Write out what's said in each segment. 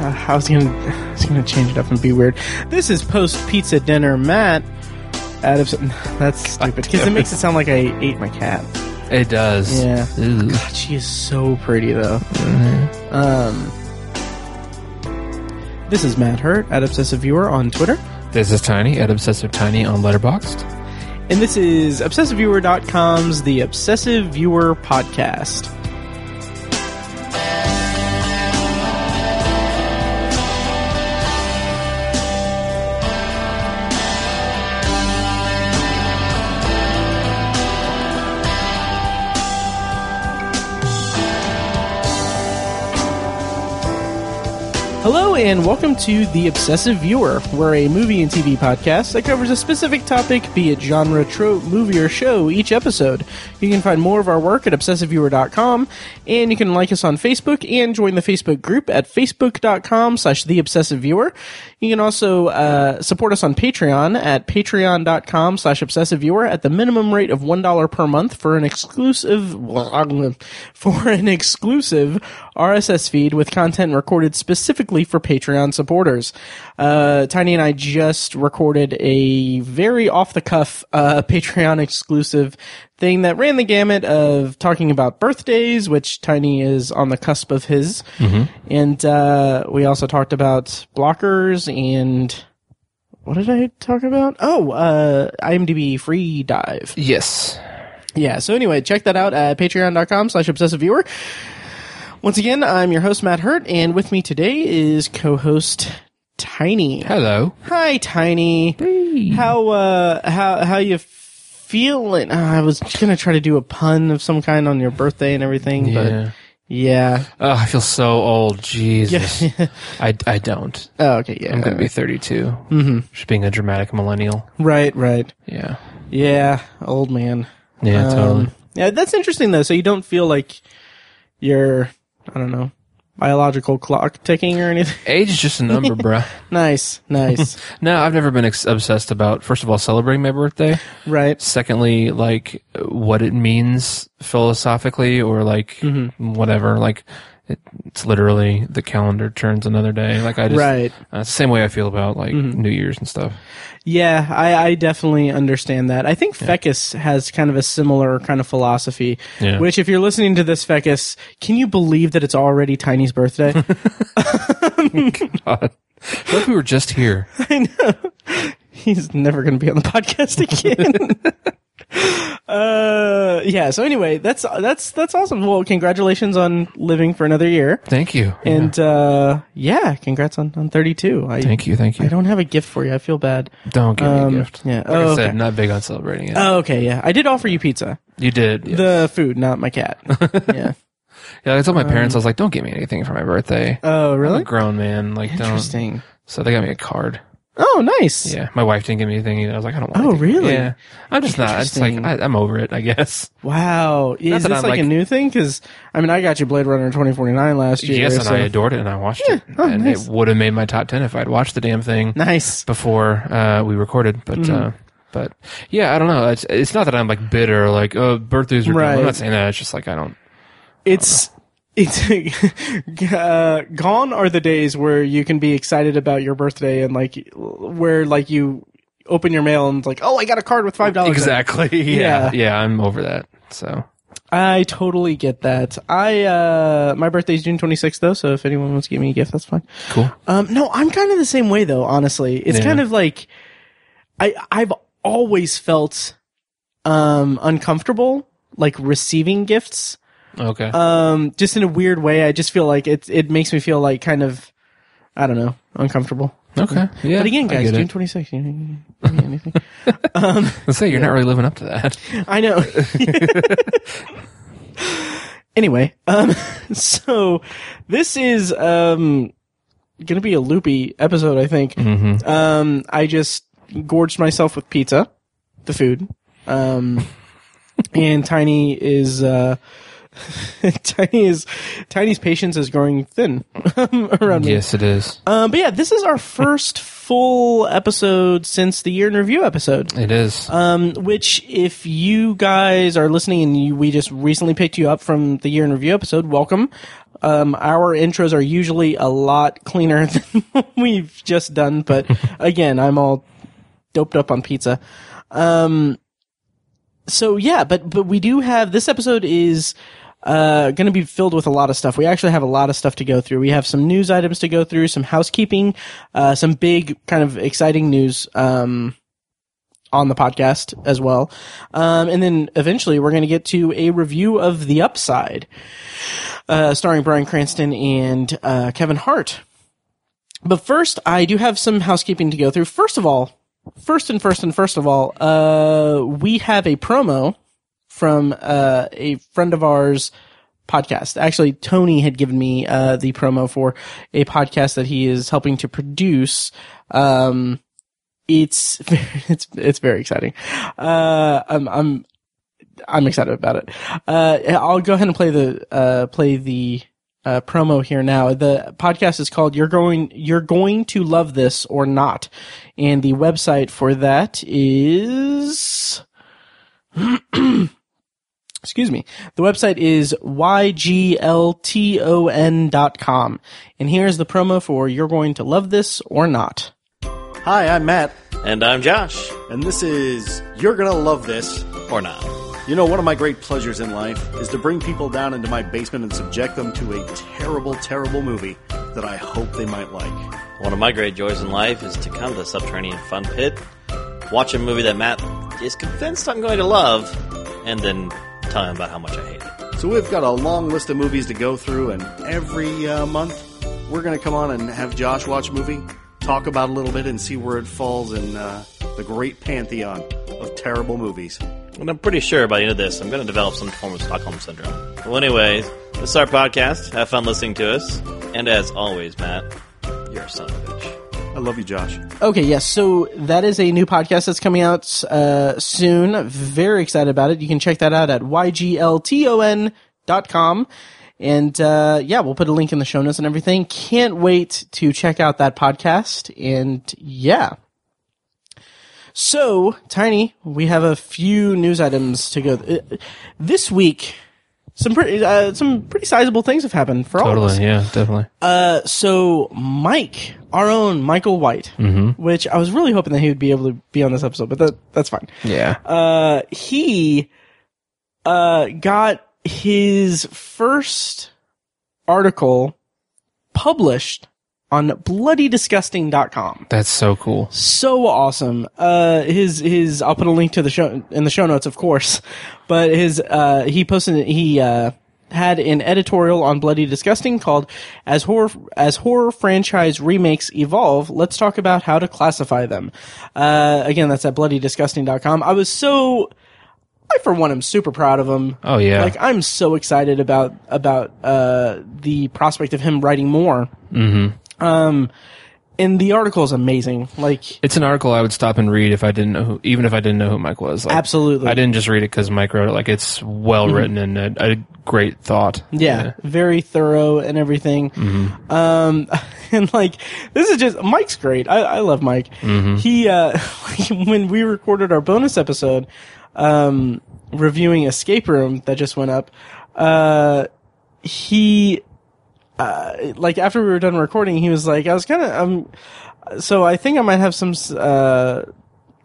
uh, I was gonna, I was gonna change it up and be weird. This is post pizza dinner, Matt. Out of that's stupid because it makes it sound like I ate my cat. It does. Yeah. Ooh. God, she is so pretty though. Um, this is Matt Hurt at Obsessive Viewer on Twitter, This is Tiny at Obsessive Tiny on Letterboxd. and this is ObsessiveViewer.com's The Obsessive Viewer Podcast. Hello and welcome to The Obsessive Viewer. We're a movie and TV podcast that covers a specific topic, be it genre, trope, movie, or show, each episode. You can find more of our work at obsessiveviewer.com, and you can like us on Facebook and join the Facebook group at facebook.com slash The Obsessive Viewer. You can also uh, support us on Patreon at patreon.com slash obsessive viewer at the minimum rate of $1 per month for an exclusive for an exclusive RSS feed with content recorded specifically for Patreon supporters. Uh, Tiny and I just recorded a very off the cuff uh, Patreon exclusive thing that ran the gamut of talking about birthdays, which Tiny is on the cusp of his, and uh, we also talked about blockers and. What did I talk about? Oh, uh, IMDb free dive. Yes. Yeah, so anyway, check that out at patreon.com slash obsessive viewer. Once again, I'm your host, Matt Hurt, and with me today is co-host Tiny. Hello. Hi, Tiny. How, uh, how, how you feeling? Uh, I was gonna try to do a pun of some kind on your birthday and everything, Yeah. but yeah. Oh, I feel so old. Jesus. Yeah. I, I don't. oh, okay, yeah. I'm going to be 32. Mm-hmm. Just being a dramatic millennial. Right, right. Yeah. Yeah, old man. Yeah, Um, totally. Yeah, that's interesting though. So you don't feel like you're, I don't know, biological clock ticking or anything. Age is just a number, bruh. nice, nice. No, I've never been ex- obsessed about, first of all, celebrating my birthday. right. Secondly, like what it means philosophically or like Mm-hmm. whatever. Like it's literally the calendar turns another day. Like I just, Right. uh, it's the same way I feel about like Mm-hmm. New Year's and stuff. Yeah, I, I definitely understand that. I think Fecus has kind of a similar kind of philosophy. Yeah. Which, if you're listening to this, Fecus, can you believe that it's already Tiny's birthday? God. What if we were just here? I know. He's never going to be on the podcast again. uh, yeah. So anyway, that's that's that's awesome. Well, congratulations on living for another year, Thank you. and uh, yeah, congrats on on 32. I Thank you. Thank you. I don't have a gift for you. I feel bad. Don't give me Um, a gift. yeah. Like Oh, I said, okay. not big on celebrating it. Oh, okay. Yeah, I did offer you pizza. you did. Yeah. The food, not my cat. yeah. yeah, I told my parents, I was like, don't give me anything for my birthday. Oh, I'm Um, really? a grown man. Like, don't. Interesting. So they got me a card. Oh, nice. Yeah. My wife didn't give me anything either. I was like, I don't want Oh, anything. really? Yeah. I'm just not. It's like, I, I'm over it, I guess. Wow. Is this I'm, like, a new thing? Because I mean, I got you Blade Runner 2049 last year. yes, and so- I adored it and I watched it. Oh, and nice. it would have made my top 10 if I'd watched the damn thing Nice. before uh, we recorded. But, Mm-hmm. uh, but yeah, I don't know. It's, it's not that I'm like bitter, like, oh, birthdays are. Right. I'm not saying that. It's just like, I don't. It's it's uh, gone are the days where you can be excited about your birthday and like where like you open your mail and like, oh, I got a card with five dollars. Exactly. Yeah. Yeah. Yeah. I'm over that. So. I totally get that. I uh my birthday's June 26th though, so if anyone wants to give me a gift, that's fine. Cool. Um no, I'm kind of the same way though, honestly. It's Yeah. kind of like I I've always felt um uncomfortable like receiving gifts. Okay. Um just in a weird way. I just feel like it it makes me feel like kind of I don't know, uncomfortable. okay. Yeah. But again, guys, June 26th, you know, give me anything. Let's say you're not really living up to that. I know. anyway, um, so this is um gonna be a loopy episode, I think. Mm-hmm. Um, I just gorged myself with pizza, the food. Um, and Tiny is uh Tiny is Tiny's patience is growing thin around me. Yes, it is. Um, but yeah, this is our first full episode since the year in review episode. It is. Um, which, if you guys are listening and you, we just recently picked you up from the year in review episode, welcome. Um, our intros are usually a lot cleaner than what we've just done, but again, I'm all doped up on pizza. Um, so yeah, but but we do have this episode is uh, going to be filled with a lot of stuff. We actually have a lot of stuff to go through. We have some news items to go through, some housekeeping, uh, some big kind of exciting news. Um, on the podcast as well. Um, and then eventually we're going to get to a review of The Upside, uh, starring Bryan Cranston and, uh, Kevin Hart. But first, I do have some housekeeping to go through. First of all, first and first and first of all, uh, we have a promo from, uh, a friend of ours, podcast. Actually, Tony had given me, uh, the promo for a podcast that he is helping to produce. Um, it's it's it's very exciting. Uh, I'm I'm I'm excited about it. Uh, I'll go ahead and play the uh, play the uh, promo here now. The podcast is called "You're Going You're Going to Love This or Not," and the website for that is. Excuse me. The website is yglton.com. And here's the promo for You're Going to Love This or Not. Hi, I'm Matt, And I'm Josh. and this is You're Gonna Love This. Or not. You know, one of my great pleasures in life is to bring people down into my basement and subject them to a terrible, terrible movie that I hope they might like. One of my great joys in life is to come to the Subterranean Fun Pit, watch a movie that Matt is convinced I'm going to love, and then tell him about how much I hate it. So we've got a long list of movies to go through, and every uh, month we're gonna come on and have Josh watch a movie, talk about a little bit, and see where it falls in uh, the great pantheon of terrible movies. And I'm pretty sure by the end of this, I'm going to develop some form of Stockholm Syndrome. Well, anyways, this is our podcast. Have fun listening to us. And as always, Matt, you're a son of a bitch. I love you, Josh. Okay, yes. So that is a new podcast that's coming out uh, soon. Very excited about it. You can check that out at yglton.com. And uh, yeah, we'll put a link in the show notes and everything. Can't wait to check out that podcast. And yeah. So, Tiny, we have a few news items to go. Uh, this week, some pretty uh, some pretty sizable things have happened for all of us. Totally. Yeah, definitely. Uh, so Mike, our own Michael White, which I was really hoping that he would be able to be on this episode, but that, that's fine. Yeah. Uh, he, uh, got his first article published on bloodydisgusting.com. That's so cool. So awesome. Uh, his, his, I'll put a link to the show, in the show notes, of course, but his, uh, he posted, he, uh, had an editorial on Bloody Disgusting called "As horror as horror franchise remakes evolve, let's talk about how to classify them." Uh, again, that's at bloodydisgusting.com. I was so, I for one am super proud of him. Oh, yeah. like I'm so excited about about uh, the prospect of him writing more. Mm-hmm. Um, and the article is amazing. Like It's an article I would stop and read if I didn't know who, even if I didn't know who Mike was. Like, Absolutely. I didn't just read it because Mike wrote it. Like it's well written and a, a great thought. Yeah, very thorough and everything. Um, and like this is just Mike's great. I, I love Mike. He uh, when we recorded our bonus episode, um, reviewing Escape Room that just went up, uh, he. Uh, like after we were done recording, he was like, I was kind of, um, so I think I might have some, uh,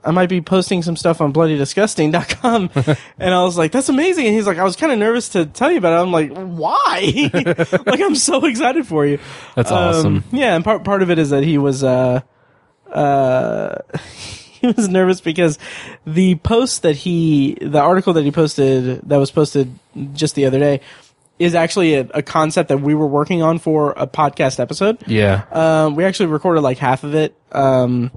I might be posting some stuff on bloodydisgusting.com. and I was like, that's amazing. And he's like, I was kind of nervous to tell you about it. I'm like, why? like, I'm so excited for you. That's Um, awesome. yeah. And part, part of it is that he was, uh, uh, he was nervous because the post that he, the article that he posted, that was posted just the other day, is actually a, a concept that we were working on for a podcast episode. Yeah. Um, we actually recorded like half of it, um,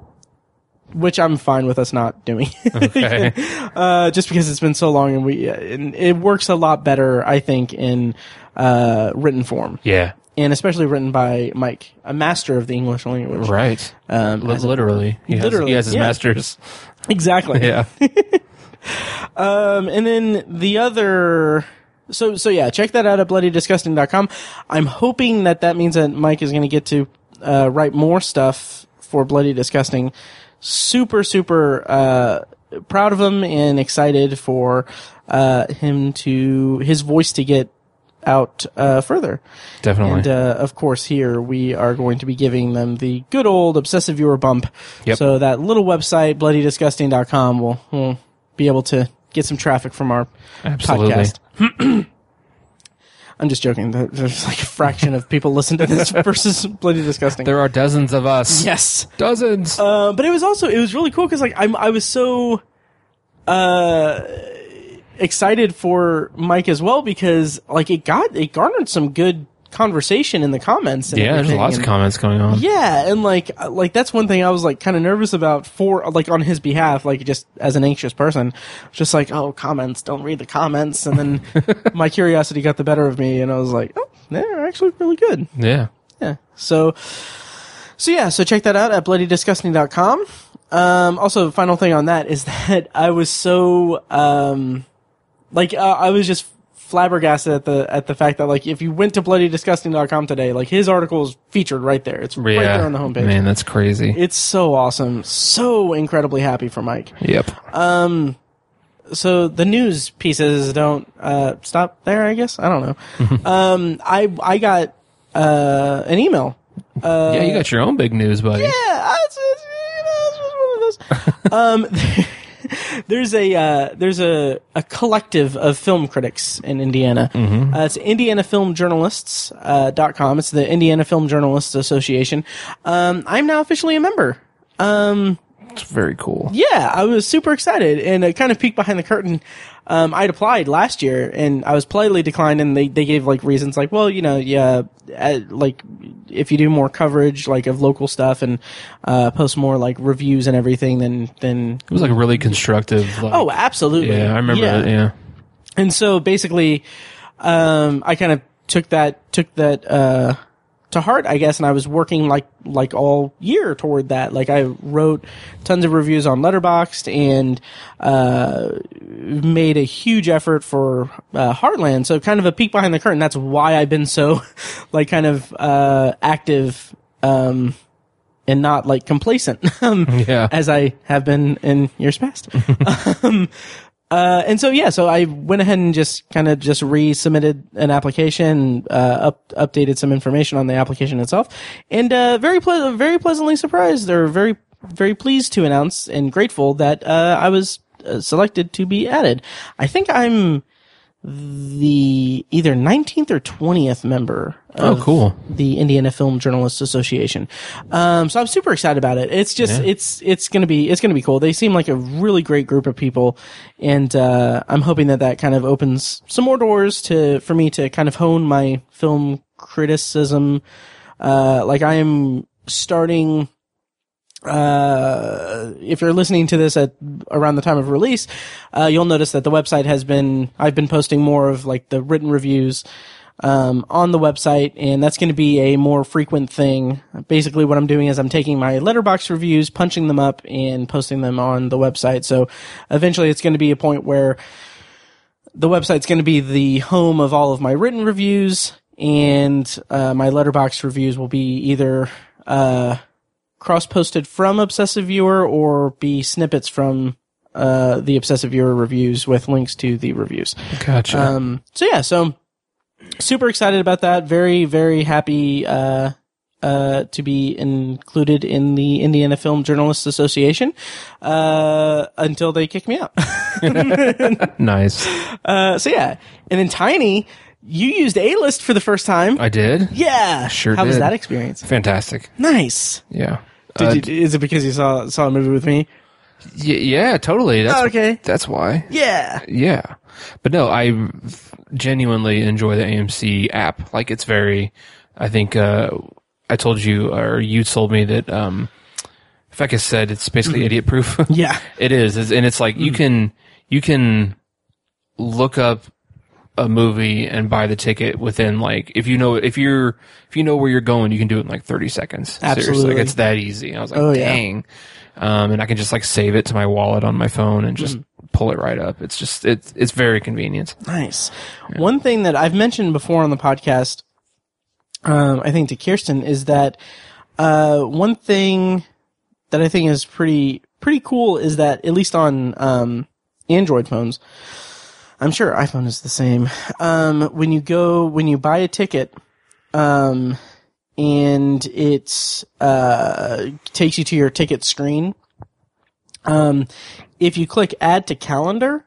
which I'm fine with us not doing. Okay. uh, just because it's been so long and we, and it works a lot better, I think, in, uh, written form. yeah. And especially written by Mike, a master of the English language. Right. Um, Li- as a- literally. He has, Literally, he has his yeah. master's. exactly. Yeah. Um, and then the other so so yeah, check that out at bloodydisgusting.com. I'm hoping that that means that Mike is going to get to uh, write more stuff for Bloody Disgusting. Super super uh, proud of him and excited for uh, him to his voice to get out uh, further. Definitely. And uh, of course, here we are going to be giving them the good old obsessive viewer bump. Yep. So that little website, bloodydisgusting.com, will, will be able to get some traffic from our Absolutely. podcast. I'm just joking. There's like a fraction of people listen to this versus Bloody Disgusting. There are dozens of us. yes. Dozens. Uh, but it was also it was really cool because like I'm I was so uh excited for Mike as well because like it got it garnered some good conversation in the comments. And yeah, there's lots and- of comments going on. Yeah, and like uh, like that's one thing I was like kind of nervous about for like on his behalf, like just as an anxious person, just like oh comments, don't read the comments, and then my curiosity got the better of me, and I was like oh they're actually really good. Yeah. Yeah. So, so yeah, so check that out at bloodydisgusting.com. Um, also, final thing on that is that I was so, um, like, uh, I was just flabbergasted at the, at the fact that, like, if you went to bloodydisgusting.com today, like, his article is featured right there. It's right Yeah. there on the homepage. Man, that's crazy. It's so awesome. So incredibly happy for Mike. yep. Um so the news pieces don't uh, stop there. I guess I don't know. um, I I got uh, an email. yeah, you got your own big news, buddy. Yeah, it's, it's, you know, it's just one of those. um, there's a uh, there's a, a collective of film critics in Indiana. Uh, it's Indiana Film Journalists uh, dot com. It's the Indiana Film Journalists Association. Um, I'm now officially a member. It's very cool. Yeah, I was super excited and it kind of peeked behind the curtain. Um, I'd applied last year and I was politely declined and they, they gave like reasons like, well, you know, yeah, uh, like if you do more coverage like of local stuff and, uh, post more like reviews and everything, then, then, It was like really constructive. Like, oh, absolutely. yeah, I remember Yeah. that. Yeah. And so basically, um, I kind of took that, took that, uh, to heart, I guess, and I was working like, like all year toward that. Like I wrote tons of reviews on Letterboxd and, uh, made a huge effort for, uh, Heartland. So kind of a peek behind the curtain. That's why I've been so, like, kind of, uh, active, um, and not like complacent, um, Yeah. as I have been in years past. um, uh, and so yeah, so I went ahead and just kind of just resubmitted an application, uh, up, updated some information on the application itself, and uh, very ple- very pleasantly surprised, or very very pleased to announce and grateful that uh, I was uh, selected to be added. I think I'm the either 19th or 20th member Oh, cool. the Indiana Film Journalists Association. Um, so I'm super excited about it. It's just, Yeah. it's, it's gonna be, it's gonna be cool. They seem like a really great group of people. And, uh, I'm hoping that that kind of opens some more doors to, for me to kind of hone my film criticism. Uh, like I am starting, uh, if you're listening to this at around the time of release, uh, you'll notice that the website has been, I've been posting more of like the written reviews, um, on the website, and that's going to be a more frequent thing. Basically, what I'm doing is I'm taking my Letterboxd reviews, punching them up, and posting them on the website. So eventually, it's going to be a point where the website's going to be the home of all of my written reviews, and uh, my Letterboxd reviews will be either uh, cross-posted from Obsessive Viewer or be snippets from uh, the Obsessive Viewer reviews with links to the reviews. Gotcha. Um, so yeah, so super excited about that. Very, very happy, uh, uh, to be included in the Indiana Film Journalists Association, uh, until they kick me out. nice. uh, so yeah. And then Tiny, you used A-list for the first time. I did. yeah. Sure How was that experience? Fantastic. Nice. Yeah. Did Uh, you, is it because you saw, saw a movie with me? y- yeah, totally. That's Oh, okay. That's why. Yeah. Yeah. But no, I genuinely enjoy the AMC app. Like it's very, I think, uh, I told you, or you told me that, um, Fecus said it's basically idiot proof. Yeah. it is. It's- And it's like, you can, you can look up a movie and buy the ticket within like, if you know, if you're, if you know where you're going, you can do it in like 30 seconds. Seriously. Absolutely. Like it's that easy. I was like, Oh, yeah. dang. Um, and I can just like save it to my wallet on my phone and just pull it right up. It's just it's it's very convenient. Nice. One thing that I've mentioned before on the podcast, um, I think to Kirsten is that uh, one thing that I think is pretty pretty cool is that at least on um, Android phones, I'm sure iPhone is the same. Um, when you go when you buy a ticket, um, and it uh, takes you to your ticket screen. Um, if you click add to calendar,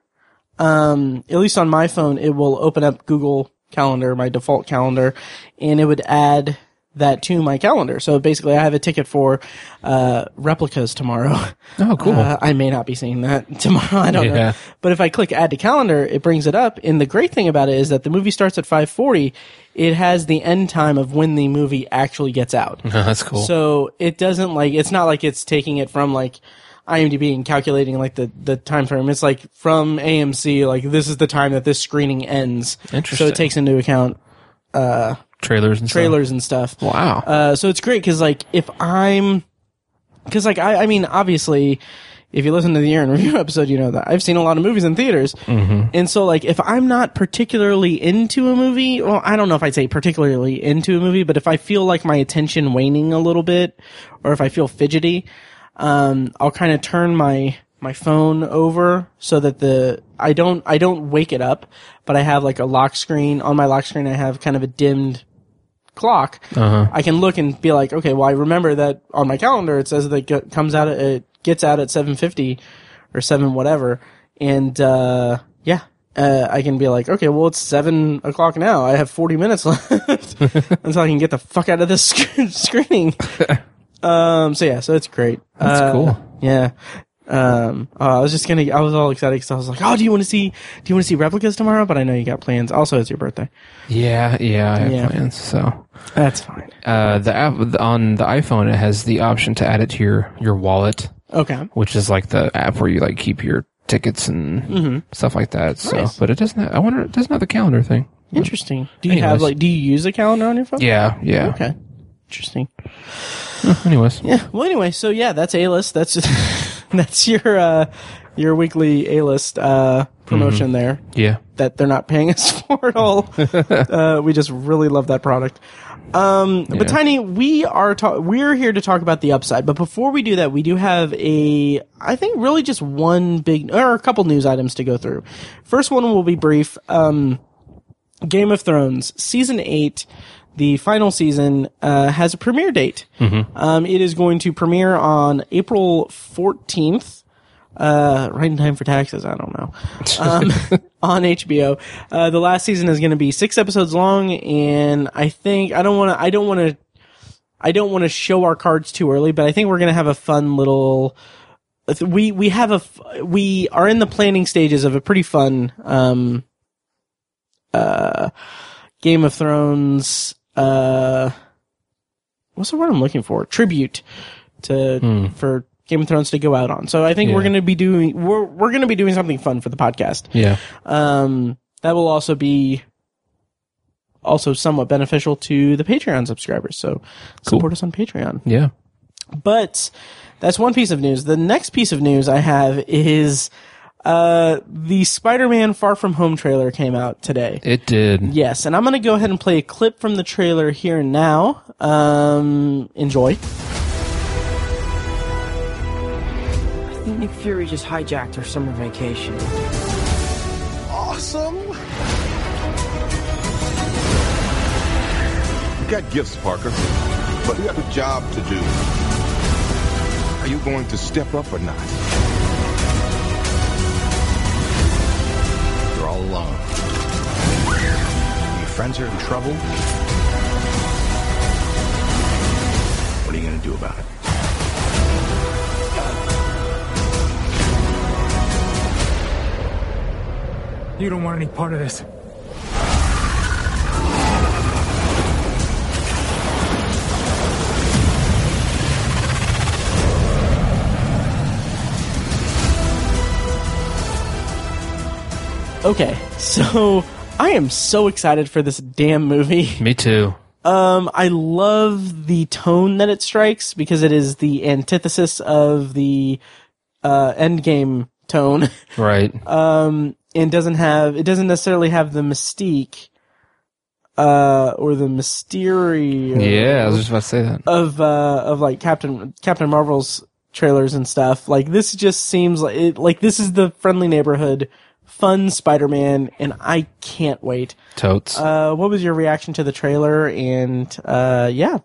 um, at least on my phone, it will open up Google Calendar, my default calendar, and it would add that to my calendar. So basically, I have a ticket for uh, replicas tomorrow. Oh, cool. Uh, I may not be seeing that tomorrow. I don't know. But if I click add to calendar, it brings it up. And the great thing about it is that the movie starts at 5:40. It has the end time of when the movie actually gets out. That's cool. So it doesn't like it's not like it's taking it from like IMDb and calculating like the the time frame. It's like from AMC like this is the time that this screening ends. Interesting. So it takes into account trailers and trailers and stuff. Stuff. Wow. Uh, so it's great because like if I'm, because like I, I mean obviously, if you listen to the year in review episode, you know that I've seen a lot of movies in theaters, and so like if I'm not particularly into a movie, well, I don't know if I'd say particularly into a movie, but if I feel like my attention waning a little bit, or if I feel fidgety, um, I'll kind of turn my my phone over so that the I don't I don't wake it up, but I have like a lock screen on my lock screen. I have kind of a dimmed clock, I can look and be like, okay, well, I remember that on my calendar it says that it comes out, at, it gets out at seven fifty or seven whatever, and uh, yeah, uh, I can be like, okay, well, it's seven o'clock now. I have forty minutes left until I can get the fuck out of this sc- screening. um, so yeah, so it's great. That's Uh, cool. Yeah. Um, uh, I was just gonna, I was all excited because I was like, oh, do you want to see, do you want to see replicas tomorrow? But I know you got plans. Also, it's your birthday. Yeah, yeah, I have Yeah. plans. So That's fine. uh, the app on the iPhone it has the option to add it to your your wallet, Okay. which is like the app where you like keep your tickets and stuff like that. So, Nice. but it doesn't. Have, I wonder, it doesn't have the calendar thing. Interesting. Do you Anyways. have like? Do you use a calendar on your phone? Yeah, yeah. Okay. Interesting. Anyways, Yeah. Well, anyway, so yeah, that's a list. That's that's your uh, your weekly a list uh, promotion there. yeah. That they're not paying us for at all. uh, we just really love that product. Um, But Yeah. Tiny, we are ta- we're here to talk about the upside. But before we do that, we do have a I think really just one big or a couple news items to go through. First one will be brief. Um, Game of Thrones season eight, the final season, uh, has a premiere date. Um, it is going to premiere on April fourteenth. Uh, right in time for taxes. I don't know. Um, on HBO, uh, the last season is going to be six episodes long, and I think I don't want to. I don't want to. I don't want to show our cards too early, but I think we're going to have a fun little. We we have a we are in the planning stages of a pretty fun um uh, Game of Thrones, uh, what's the word I'm looking for? Tribute to, for Game of Thrones to go out on. So I think we're going to be doing, we're, we're going to be doing something fun for the podcast. Yeah. Um, that will also be also somewhat beneficial to the Patreon subscribers. So support us on Patreon. Yeah. But that's one piece of news. The next piece of news I have is uh, the Spider-Man Far From Home trailer came out today. It did. Yes, and I'm going to go ahead and play a clip from the trailer here and now. Um, enjoy. I think Nick Fury just hijacked our summer vacation. awesome. You got gifts, Parker, but you have a job to do. Are you going to step up or not? Alone. Your friends are in trouble. What are you going to do about it? You don't want any part of this. Okay, so I am so excited for this damn movie. Me too. Um, I love the tone that it strikes because it is the antithesis of the uh, Endgame tone, Right. um, and doesn't have it doesn't necessarily have the mystique, uh, or the mystery. yeah, I was just about to say that. of uh of like Captain Captain Marvel's trailers and stuff. Like this just seems like it, like this is the friendly neighborhood, fun Spider-Man, and I can't wait. Totes. Uh, what was your reaction to the trailer? And uh, yeah,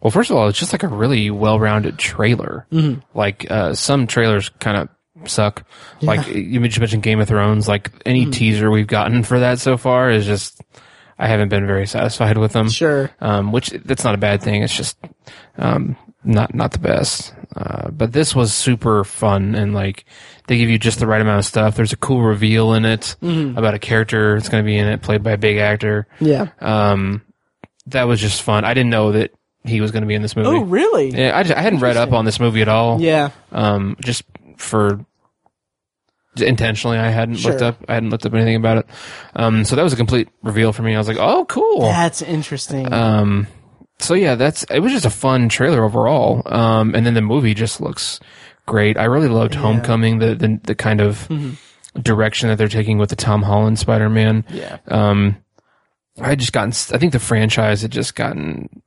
Well, first of all, it's just like a really well-rounded trailer. Mm-hmm. Like uh, some trailers kind of suck. Like you just mentioned Game of Thrones. Like any Mm-hmm. teaser we've gotten for that so far is just I haven't been very satisfied with them. Sure. Um, which that's not a bad thing. It's just um, not not the best. Uh, but this was super fun and like they give you just the right amount of stuff. There's a cool reveal in it Mm-hmm. about a character that's going to be in it, played by a big actor. yeah. Um, that was just fun. I didn't know that he was going to be in this movie. Oh, really? Yeah, I, just- I hadn't read up on this movie at all. Yeah. Um, just for intentionally, I hadn't looked up. I hadn't looked up anything about it. Um, so that was a complete reveal for me. I was like, oh, cool. That's interesting. Um, so yeah, that's it was just a fun trailer overall. Um, and then the movie just looks great. I really loved Homecoming, the, the the kind of direction that they're taking with the Tom Holland Spider Man. yeah. Um, I just gotten. I think the franchise had just gotten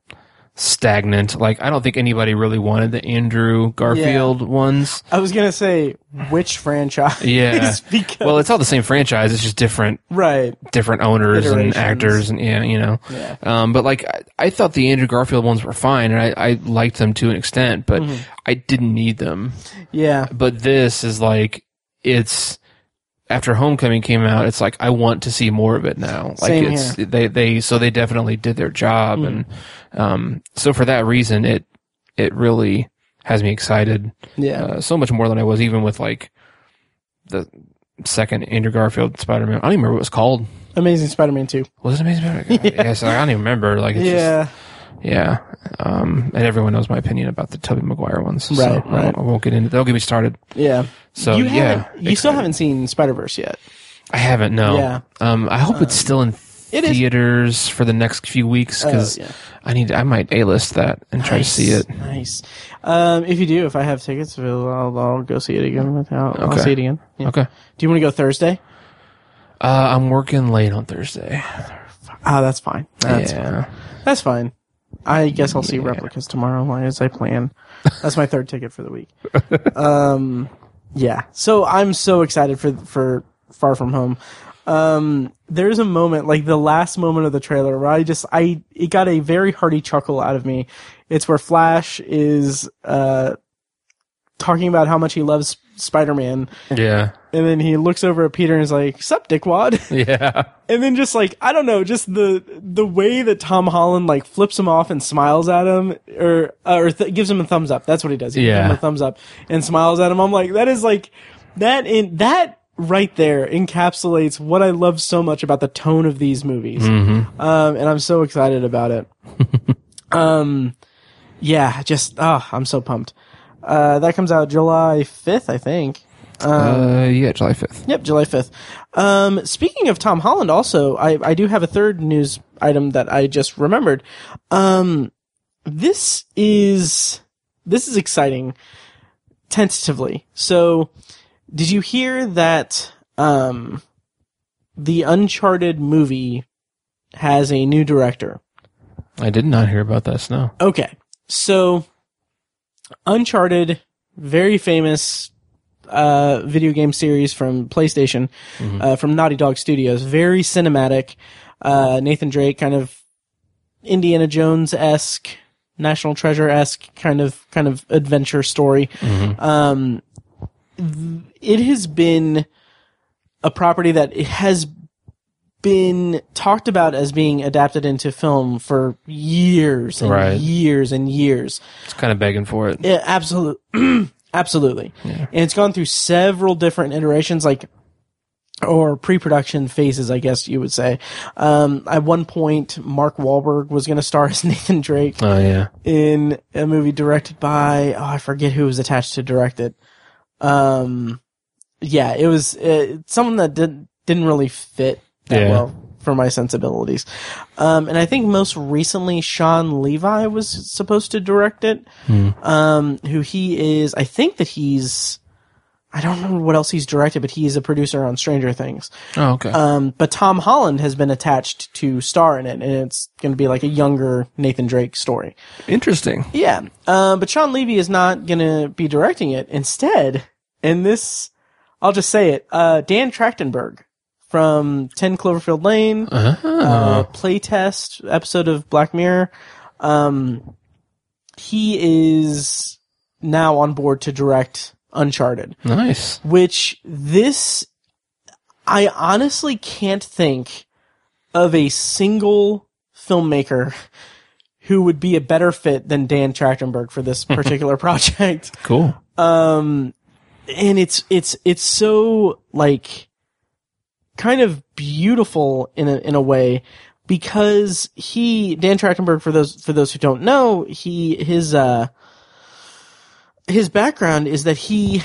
stagnant. Like I don't think anybody really wanted the Andrew Garfield ones. I was gonna say which franchise? Yeah. because Well, it's all the same franchise. It's just different right. different owners and actors and yeah, you know. Yeah. Um, but like I, I thought the Andrew Garfield ones were fine and I, I liked them to an extent, but Mm-hmm. I didn't need them. Yeah. But this is like it's after Homecoming came out, it's like I want to see more of it now. Like Same it's here. Mm. they they so they definitely did their job and um so for that reason it it really has me excited Yeah. uh, so much more than I was even with like the second Andrew Garfield Spider-Man. I don't even remember what it was called. Amazing Spider-Man 2. Was it Amazing Spider-Man? yeah, so I don't even remember. Like, it's Yeah. just, yeah. Um, and everyone knows my opinion about the Tobey Maguire ones. so Right, I, right. won't, I won't get into. They'll get me started. yeah. So you yeah, haven't, you still haven't seen Spider-Verse yet. I haven't. No. Yeah. Um, I hope it's still in it is- theaters for the next few weeks because Oh, yeah. I need. I might a list that and try to see it. Nice. Um, if you do, if I have tickets, I'll, I'll, I'll go see it again. I'll, I'll Okay. see it again. Yeah. Okay. Do you want to go Thursday? Uh, I'm working late on Thursday. Ah, that's fine. That's yeah. fine. That's fine. I guess I'll see replicas tomorrow as I plan. That's my third ticket for the week. Um, yeah. So I'm so excited for for Far From Home. Um, there's a moment like the last moment of the trailer where I just I it got a very hearty chuckle out of me. It's where Flash is uh talking about how much he loves Spider-Man, Yeah. and then he looks over at Peter and is like, "Sup, dickwad." Yeah. and then just like I don't know, just the the way that Tom Holland like flips him off and smiles at him, or uh, or th- gives him a thumbs up. That's what he does. He gives him a thumbs up and smiles at him. I'm like, that is like that in that right there encapsulates what I love so much about the tone of these movies. Mm-hmm. Um, and I'm so excited about it. um, yeah, just oh, I'm so pumped. Uh, that comes out July 5th, I think. uh, yeah, July 5th. Yep, July 5th. Um, speaking of Tom Holland, also, I, I do have a third news item that I just remembered. Um, this is, this is exciting, tentatively. So, did you hear that, um, the Uncharted movie has a new director? I did not hear about this. No. Okay. So Uncharted, very famous uh, video game series from PlayStation, uh, from Naughty Dog Studios, very cinematic. Uh, Nathan Drake, kind of Indiana Jones esque, National Treasure esque kind of kind of adventure story. Um, th- it has been a property that it has been talked about as being adapted into film for years and Right. years and years. It's kind of begging for it. Yeah, absolutely, absolutely. And it's gone through several different iterations, like or pre-production phases, I guess you would say. Um, at one point, Mark Wahlberg was going to star as Nathan Drake Oh yeah. in a movie directed by oh I forget who was attached to direct it. Um, yeah, it was uh, someone that did didn't really fit that Yeah. well for my sensibilities. Um, and I think most recently Shawn Levy was supposed to direct it. Um, who he is? I think that he's I don't remember what else he's directed, but he's a producer on Stranger Things. Oh, okay. Um, but Tom Holland has been attached to star in it, and it's going to be like a younger Nathan Drake story. Interesting. Yeah. Um, but Shawn Levy is not going to be directing it. Instead, and this, I'll just say it, uh, Dan Trachtenberg from 10 Cloverfield Lane, uh, playtest episode of Black Mirror. Um, he is now on board to direct Uncharted Nice. which this I honestly can't think of a single filmmaker who would be a better fit than Dan Trachtenberg for this particular project. Cool. Um and it's it's it's so like kind of beautiful in a in a way because he Dan Trachtenberg for those for those who don't know, he his uh his background is that he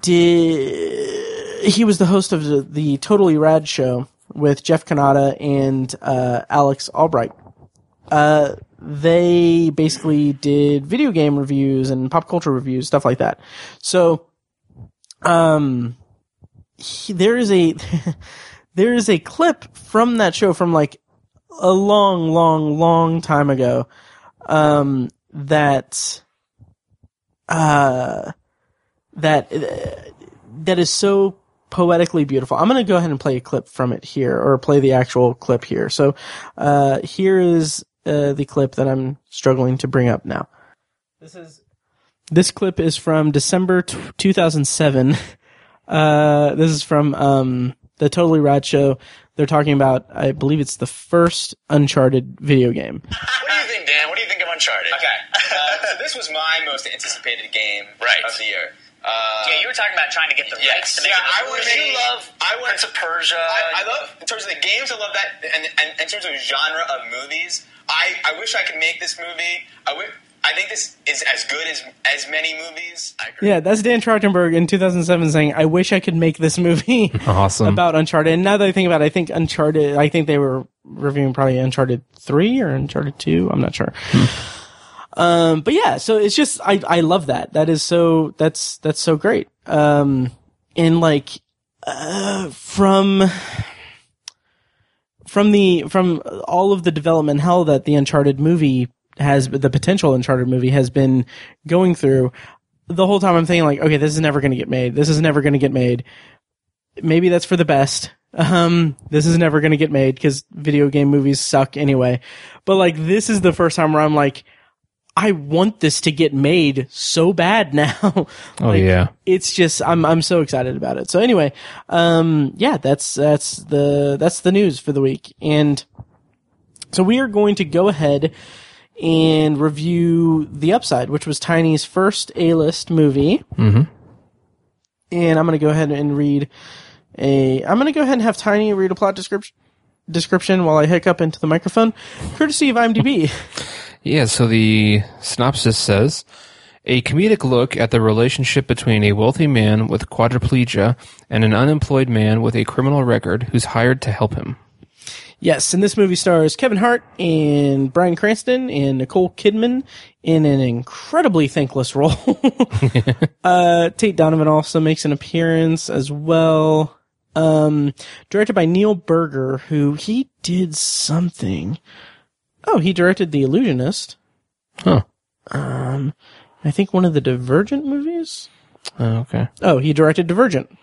did he was the host of the, the Totally Rad show with Jeff Cannata and uh, Alex Albright. Uh, they basically did video game reviews and pop culture reviews, stuff like that. So, um, he, there is a there is a clip from that show from like a long, long, long time ago. Um, that uh, that uh, that is so poetically beautiful. I'm going to go ahead and play a clip from it here, or play the actual clip here. So, uh, here is uh, the clip that I'm struggling to bring up now. This is this clip is from December t- 2007. Uh, this is from um, the Totally Rad Show. They're talking about, I believe it's the first Uncharted video game. What do you think, Dan? What do you think of Uncharted? Okay, uh, so this was my most anticipated game Right. of the year. Uh, yeah, you were talking about trying to get the rights to make yeah, it. I would You love. I would, Prince of Persia. I, I love in terms of the games. I love that, and, and in terms of genre of movies, I, I wish I could make this movie. I wi- I think this is as good as as many movies. I agree. Yeah, that's Dan Trachtenberg in 2007 saying, "I wish I could make this movie Awesome. about Uncharted." And now that I think about it, I think Uncharted. I think they were reviewing probably Uncharted three or Uncharted two. I'm not sure. Um, but yeah, so it's just I I love that. That is so that's that's so great. Um, and like uh, from from the from all of the development hell that the Uncharted movie has, the potential Uncharted movie has been going through. The whole time I'm thinking like, okay, this is never going to get made. This is never going to get made. Maybe that's for the best. Um, this is never going to get made because video game movies suck anyway. But like, this is the first time where I'm like, I want this to get made so bad now. Oh yeah. it's just I'm I'm so excited about it. So anyway, um yeah, that's that's the that's the news for the week. And so we are going to go ahead and review The Upside, which was Tiny's first A-list movie. Mhm. And I'm going to go ahead and read a I'm going to go ahead and have Tiny read a plot description description while I hiccup into the microphone, courtesy of IMDb. Yeah, so the synopsis says a comedic look at the relationship between a wealthy man with quadriplegia and an unemployed man with a criminal record who's hired to help him. Yes, and this movie stars Kevin Hart and Bryan Cranston and Nicole Kidman in an incredibly thankless role. uh, Tate Donovan also makes an appearance as well. Um, directed by Neil Burger, who he did something. Oh, he directed The Illusionist. Huh. Um, I think one of the Divergent movies. Oh, okay. Oh, he directed Divergent.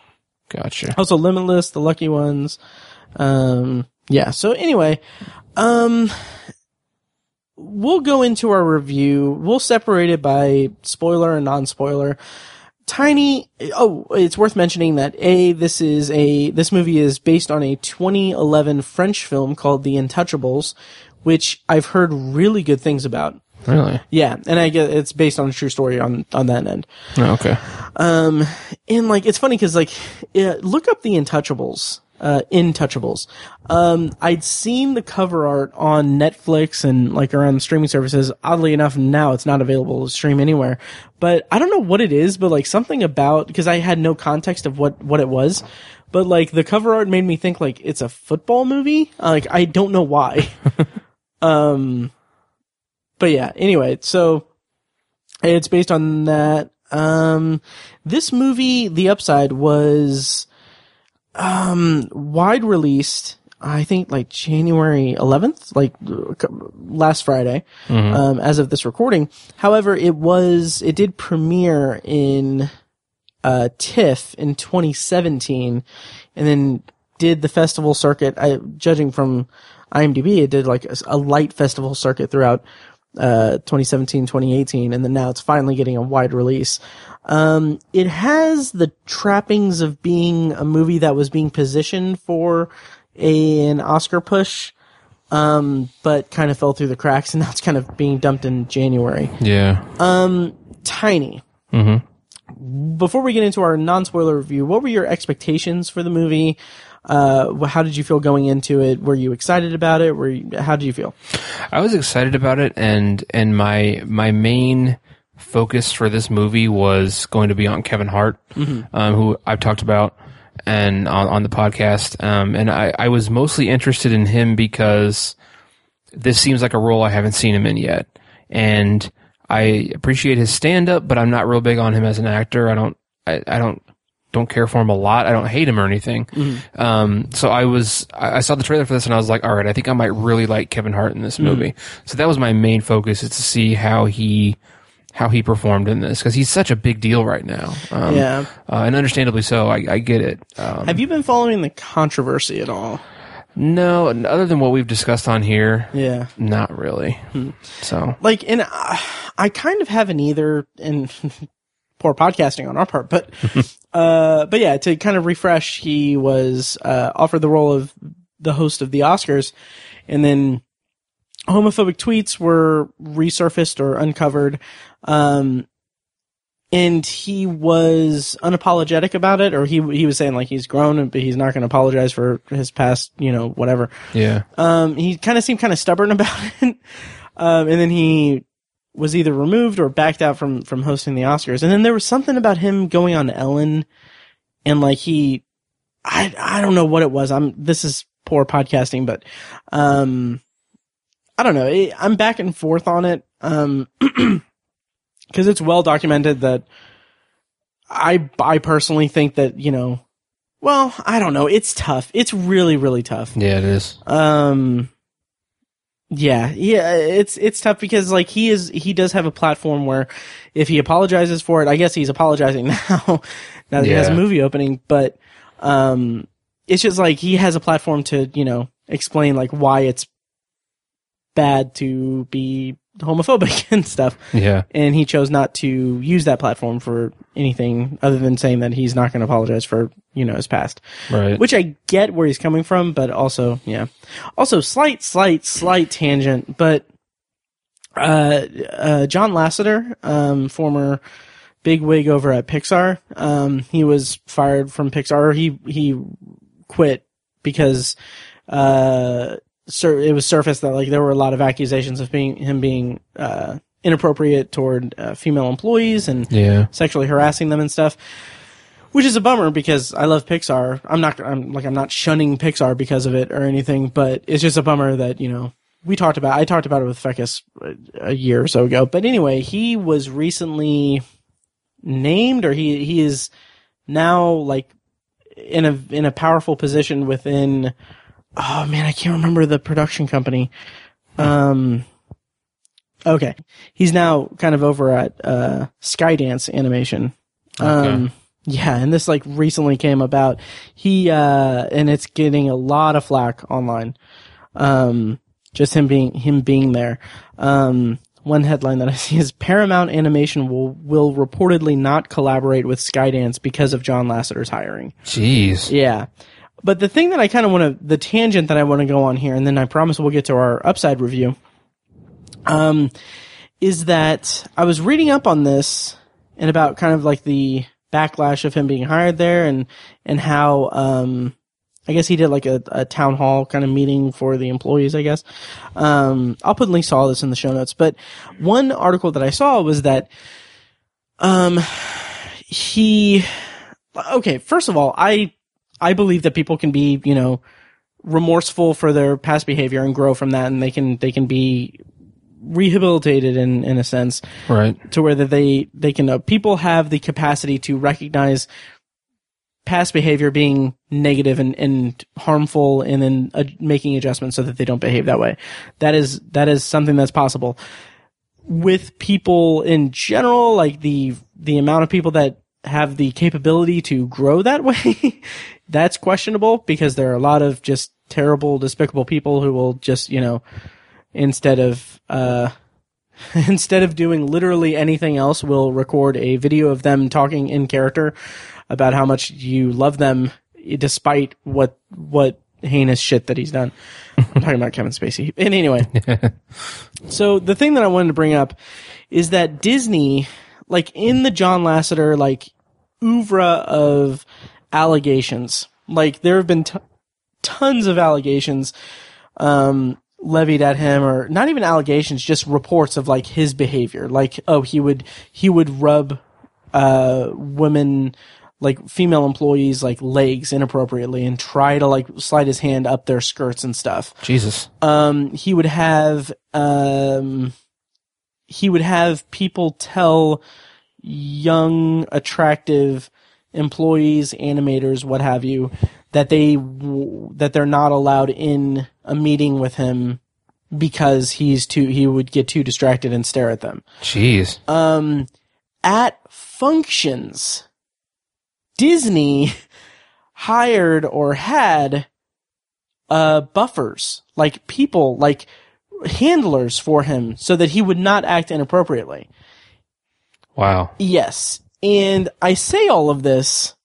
Gotcha. Also Limitless, The Lucky Ones. Um, yeah. So anyway, um, we'll go into our review. We'll separate it by spoiler and non-spoiler. Tiny. Oh, it's worth mentioning that a this is a this movie is based on a 2011 French film called The Untouchables, which I've heard really good things about. Really? Yeah, and I get it's based on a true story on on that end. Oh, okay. Um, and like it's funny because like yeah, look up the Intouchables. Uh, Intouchables. Um, I'd seen the cover art on Netflix and like around the streaming services. Oddly enough, now it's not available to stream anywhere. But I don't know what it is, but like something about because I had no context of what what it was. But like the cover art made me think like it's a football movie. Like I don't know why. um, but yeah. Anyway, so it's based on that. Um, this movie, The Upside, was um wide released. I think like January 11th, like last Friday, um, as of this recording. However, it was it did premiere in uh, TIFF in 2017, and then did the festival circuit. I, judging from IMDb, it did like a, a light festival circuit throughout uh, 2017, 2018, and then now it's finally getting a wide release. Um, it has the trappings of being a movie that was being positioned for a, an Oscar push, um, but kind of fell through the cracks, and now it's kind of being dumped in January. Yeah. Um, Tiny. Before we get into our non-spoiler review, what were your expectations for the movie? Uh, how did you feel going into it? Were you excited about it? Were you, how did you feel? I was excited about it, and and my my main focus for this movie was going to be on Kevin Hart, um, who I've talked about and on, on the podcast. Um, and I, I was mostly interested in him because this seems like a role I haven't seen him in yet, and I appreciate his stand up, but I'm not real big on him as an actor. I don't I, I don't don't care for him a lot. I don't hate him or anything. Um, so I was, I I saw the trailer for this and I was like, all right, I think I might really like Kevin Hart in this movie. So that was my main focus is to see how he, how he performed in this because he's such a big deal right now. Um, Yeah. uh, and understandably so. I, I get it. Um, Have you been following the controversy at all? no, other than what we've discussed on here, Yeah. not really. So like and uh, i kind of haven't either and poor podcasting on our part but uh but yeah to kind of refresh he was uh offered the role of the host of the oscars and then homophobic tweets were resurfaced or uncovered um and he was unapologetic about it or he he was saying like he's grown but he's not going to apologize for his past you know whatever yeah, um, he kind of seemed kind of stubborn about it. Um, and then he was either removed or backed out from, from hosting the Oscars. And then there was something about him going on Ellen and like he, I, I don't know what it was. I'm, this is poor podcasting, but, um, I don't know. It, I'm back and forth on it. Um, cause it's well documented that I, I personally think that, you know, well, I don't know. It's tough. It's really, really tough. yeah, it is. Um, yeah, yeah, it's it's tough because like he is he does have a platform where if he apologizes for it, I guess he's apologizing now now that he has a movie opening, but um, it's just like he has a platform to you know explain like why it's bad to be homophobic and stuff, Yeah, and he chose not to use that platform for anything other than saying that he's not going to apologize for you know his past right. which I get where he's coming from, but also, yeah. Also, slight, slight, slight tangent, but uh, uh, John Lasseter, um, former big wig over at Pixar, um, he was fired from Pixar. He he quit because uh, sur- it was surfaced that like there were a lot of accusations of being him being uh, inappropriate toward uh, female employees and yeah, sexually harassing them and stuff. Which is a bummer because I love Pixar. I'm not, I'm like, I'm not shunning Pixar because of it or anything, but it's just a bummer that, you know, we talked about, I talked about it with Fecus a year or so ago. But anyway, he was recently named or he, he is now like in a, in a powerful position within, oh man, I can't remember the production company. Um, okay. He's now kind of over at, uh, Skydance Animation. Um, yeah, and this like recently came about. He, uh, and it's getting a lot of flack online. Um, just him being, him being there. Um, one headline that I see is Paramount Animation will, will reportedly not collaborate with Skydance because of John Lasseter's hiring. jeez. Yeah. But the thing that I kind of want to, the tangent that I want to go on here, and then I promise we'll get to our upside review, um, is that I was reading up on this and about kind of like the backlash of him being hired there and, and how, um, I guess he did like a, a town hall kind of meeting for the employees, I guess. Um, I'll put links to all this in the show notes, but one article that I saw was that, um, he, okay, first of all, I, I believe that people can be, you know, remorseful for their past behavior and grow from that and they can, they can be rehabilitated in in a sense. Right. to where that they they can uh, people have the capacity to recognize past behavior being negative and, and harmful and then uh, making adjustments so that they don't behave that way. That is that is something that's possible. With people in general like the the amount of people that have the capability to grow that way that's questionable because there are a lot of just terrible despicable people who will just you know instead of uh instead of doing literally anything else, will record a video of them talking in character about how much you love them despite what what heinous shit that he's done. I'm talking about Kevin Spacey. And anyway, so the thing that I wanted to bring up is that Disney, like in the John Lasseter like oeuvre of allegations, like there have been t- tons of allegations um, levied at him, or not even allegations, just reports of like his behavior. Like, oh, he would he would rub uh, women like female employees like legs inappropriately and try to like slide his hand up their skirts and stuff Jesus. um, he would have um, he would have people tell young, attractive employees, animators, what have you, that they that they're not allowed in a meeting with him because he's too he would get too distracted and stare at them Jeez. um, at functions, Disney hired or had uh, buffers, like people, like handlers for him, so that he would not act inappropriately. Wow. Yes. And I say all of this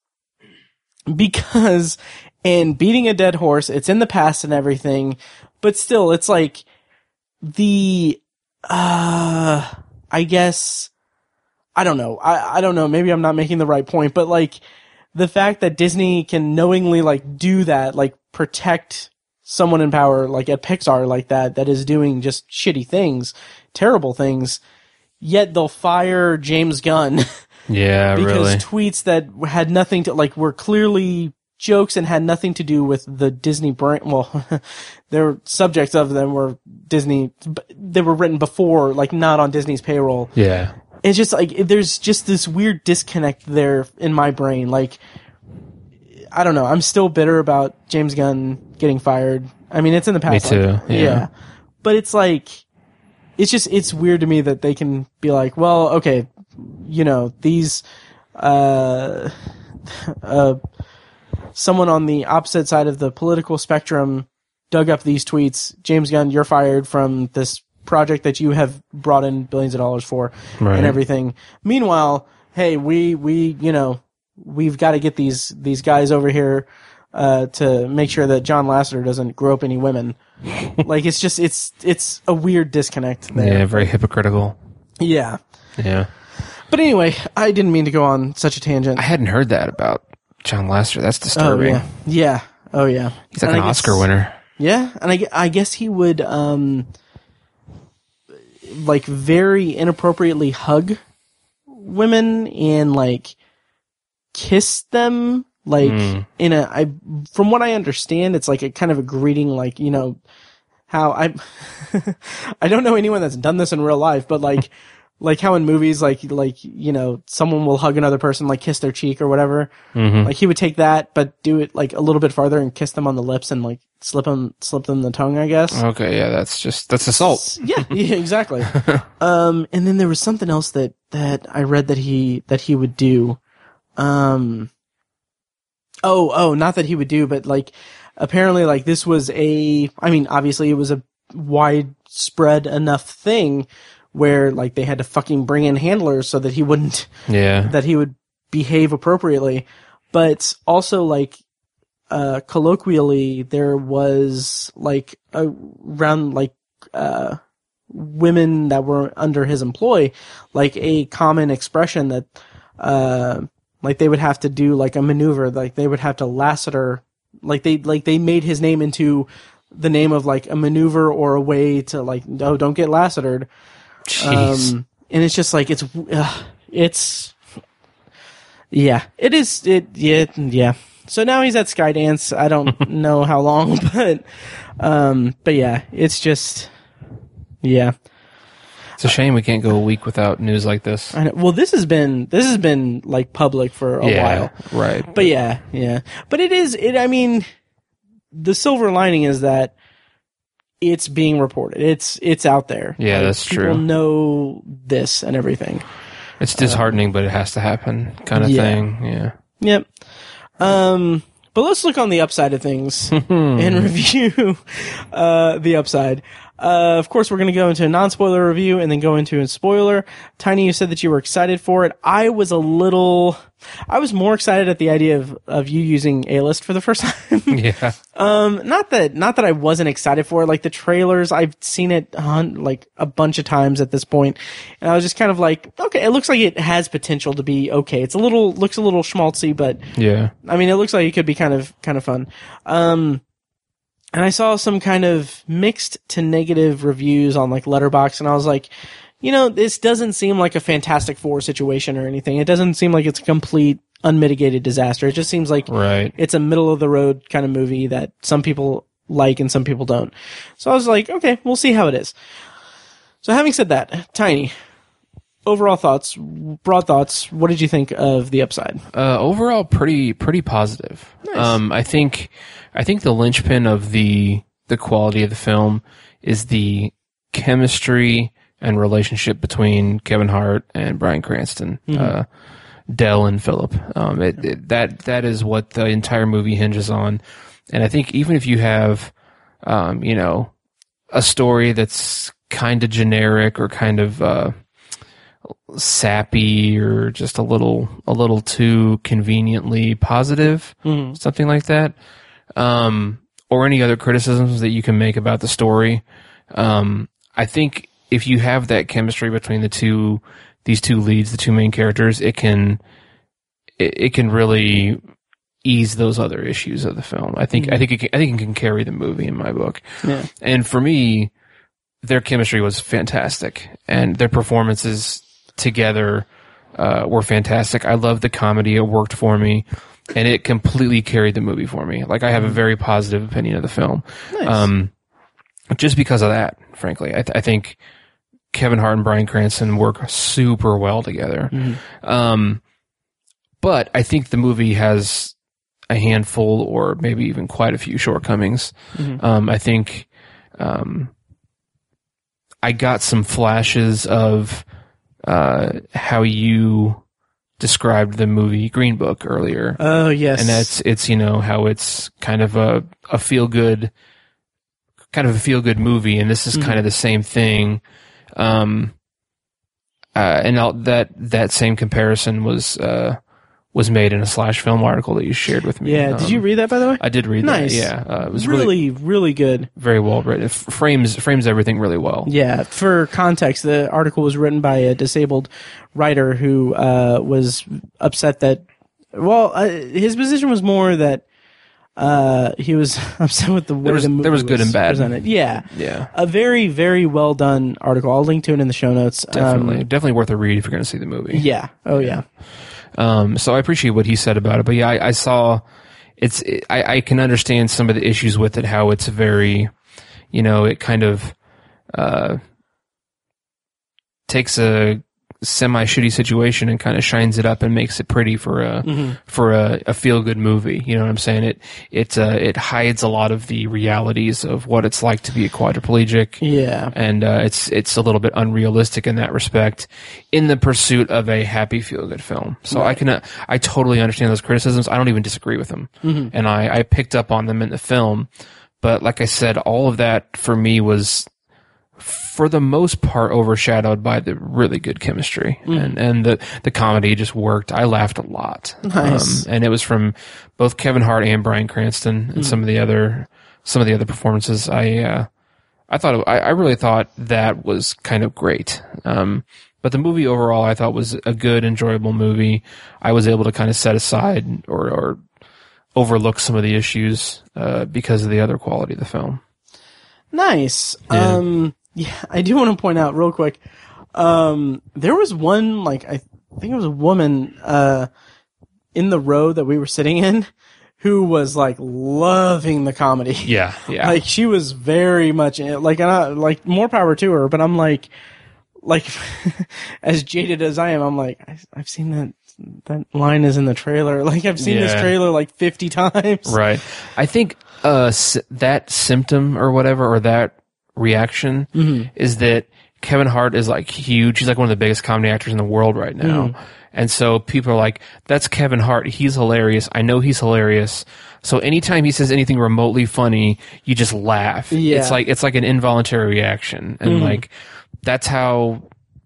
because, and beating a dead horse, it's in the past and everything, but still, it's like the, uh, I guess, I don't know. I, I don't know. Maybe I'm not making the right point, but like the fact that Disney can knowingly like do that, like protect someone in power, like at Pixar, like that, that is doing just shitty things, terrible things, yet they'll fire James Gunn Yeah, because really. tweets that had nothing to like were clearly jokes and had nothing to do with the Disney brand. Well, their subjects of them were Disney. They were written before, like not on Disney's payroll. yeah. It's just like there's just this weird disconnect there in my brain. Like I don't know. I'm still bitter about James Gunn getting fired. I mean, it's in the past. Me like- too, yeah. But it's like it's just it's weird to me that they can be like, well, okay, you know, these uh uh someone on the opposite side of the political spectrum dug up these tweets. James Gunn, you're fired from this project that you have brought in billions of dollars for Right. and everything. Meanwhile, hey, we we you know we've got to get these these guys over here uh, to make sure that John Lasseter doesn't grope any women. like it's just it's it's a weird disconnect there. Yeah, very hypocritical. Yeah. Yeah. But anyway, I didn't mean to go on such a tangent. I hadn't heard that about John Lasseter. That's disturbing. oh yeah, yeah, oh yeah. He's like And an guess- Oscar winner. Yeah, and I, I guess he would um like very inappropriately hug women and like kiss them like Mm. in a I from what I understand it's like a kind of a greeting like you know how I I don't know anyone that's done this in real life but like like how in movies like like you know someone will hug another person like kiss their cheek or whatever Mhm. like he would take that but do it like a little bit farther and kiss them on the lips and like slip them slip them the tongue I guess Okay, yeah, that's just that's assault. yeah, yeah, exactly. um, and then there was something else that that I read that he that he would do. Um, oh, oh, not that he would do, but like apparently, like this was a. I mean, obviously, it was a widespread enough thing where like they had to fucking bring in handlers so that he wouldn't Yeah. that he would behave appropriately. But also like uh colloquially there was like around like uh women that were under his employ like a common expression that uh like they would have to do like a maneuver like they would have to Lasseter like they like they made his name into the name of like a maneuver or a way to like oh don't get Lassetered Jeez. um, and it's just like it's uh, it's yeah, it is it yeah yeah. So now he's at Skydance. I don't know how long, but um, but yeah, it's just yeah. It's a shame we can't go a week without news like this. I know. Well, this has been this has been like public for a yeah, while. right. But yeah, yeah. But it is it I mean the silver lining is that it's being reported. It's it's out there. Yeah, Like, that's people true. know this and everything. It's disheartening, but it has to happen, kind of Yeah. thing. Yeah. Yep. Um but let's look on the upside of things and review uh, the upside. Uh, of course, we're going to go into a non-spoiler review and then go into a spoiler. Tiny, you said that you were excited for it. I was a little, I was more excited at the idea of, of you using A-list for the first time. Yeah. Um, not that not that I wasn't excited for it. Like the trailers, I've seen it on like a bunch of times at this point, and I was just kind of like, okay, it looks like it has potential to be okay. It's a little looks a little schmaltzy, but Yeah. I mean, it looks like it could be kind of kind of fun. Um, and I saw some kind of mixed to negative reviews on like Letterboxd, and I was like, you know, this doesn't seem like a Fantastic Four situation or anything. It doesn't seem like it's a complete unmitigated disaster. It just seems like Right. it's a middle of the road kind of movie that some people like and some people don't. So I was like, okay, we'll see how it is. So having said that, Tiny, overall thoughts, broad thoughts, what did you think of the upside? Uh, overall, pretty pretty positive. Um, I think I think the linchpin of the the quality of the film is the chemistry and relationship between Kevin Hart and Bryan Cranston, uh, Dell and Philip. Um, it, it, that that is what the entire movie hinges on. And I think even if you have, um, you know, a story that's kind of generic or kind of uh, sappy or just a little a little too conveniently positive, something like that. Um, or any other criticisms that you can make about the story. Um, I think if you have that chemistry between the two these two leads, the two main characters, it can it, it can really ease those other issues of the film. I think I think it can, I think it can carry the movie in my book. Yeah. And for me, their chemistry was fantastic, and their performances together uh, were fantastic. I loved the comedy; it worked for me, and it completely carried the movie for me. Like I have a very positive opinion of the film, um, just because of that. Frankly, I, th- I think Kevin Hart and Bryan Cranston work super well together. Um, but I think the movie has a handful, or maybe even quite a few shortcomings. Um, I think um, I got some flashes of uh, how you described the movie Green Book earlier, Oh yes, and that's it's you know how it's kind of a a feel good, kind of a feel good movie, and this is kind of the same thing. Um, uh, and I'll, that that same comparison was uh, was made in a slash film article that you shared with me. yeah. Did Um, you read that by the way? I did read Nice. that. Yeah, uh, it was really, really, really good. very well written. It f- frames frames everything really well. Yeah, for context, the article was written by a disabled writer who uh, was upset that, well, uh, his position was more that uh, he was upset with the way was- the movie there was good and bad. presented. Yeah, Yeah, a very, very well done article. I'll link to it in the show notes. definitely, Um, definitely worth a read if you're going to see the movie. yeah. Oh yeah. Um, so I appreciate what he said about it, but yeah, I, I saw it's, it, I, I can understand some of the issues with it, how it's very, you know, it kind of, uh, takes a semi shitty situation and kind of shines it up and makes it pretty for a, for a, a feel good movie. You know what I'm saying? It, it, uh, it hides a lot of the realities of what it's like to be a quadriplegic Yeah. and uh, it's it's a little bit unrealistic in that respect in the pursuit of a happy feel good film. So I can uh, I totally understand those criticisms. I don't even disagree with them, and I I picked up on them in the film. But like I said, all of that for me was for the most part overshadowed by the really good chemistry and and the the comedy just worked. I laughed a lot. Nice. Um, and it was from both Kevin Hart and Bryan Cranston and some of the other some of the other performances. I uh, I thought it, I, I really thought that was kind of great. Um, but the movie overall, I thought was a good, enjoyable movie. I was able to kind of set aside or, or overlook some of the issues uh, because of the other quality of the film. Nice. Yeah. Um, yeah, I do want to point out real quick. Um, there was one, like, I think it was a woman, uh, in the row that we were sitting in who was like loving the comedy. Yeah, yeah, Like she was very much in it. Like, and I, like more power to her, but I'm like, like as jaded as I am, I'm like I, I've seen that that line is in the trailer. Like I've seen this trailer like 50 times. Right. I think uh, s- that symptom or whatever, or that reaction, mm-hmm. is that Kevin Hart is like huge. He's like one of the biggest comedy actors in the world right now. Mm-hmm. And so people are like, that's Kevin Hart. He's hilarious. I know he's hilarious. So anytime he says anything remotely funny, you just laugh. Yeah. It's like, it's like an involuntary reaction. And mm-hmm. like, that's how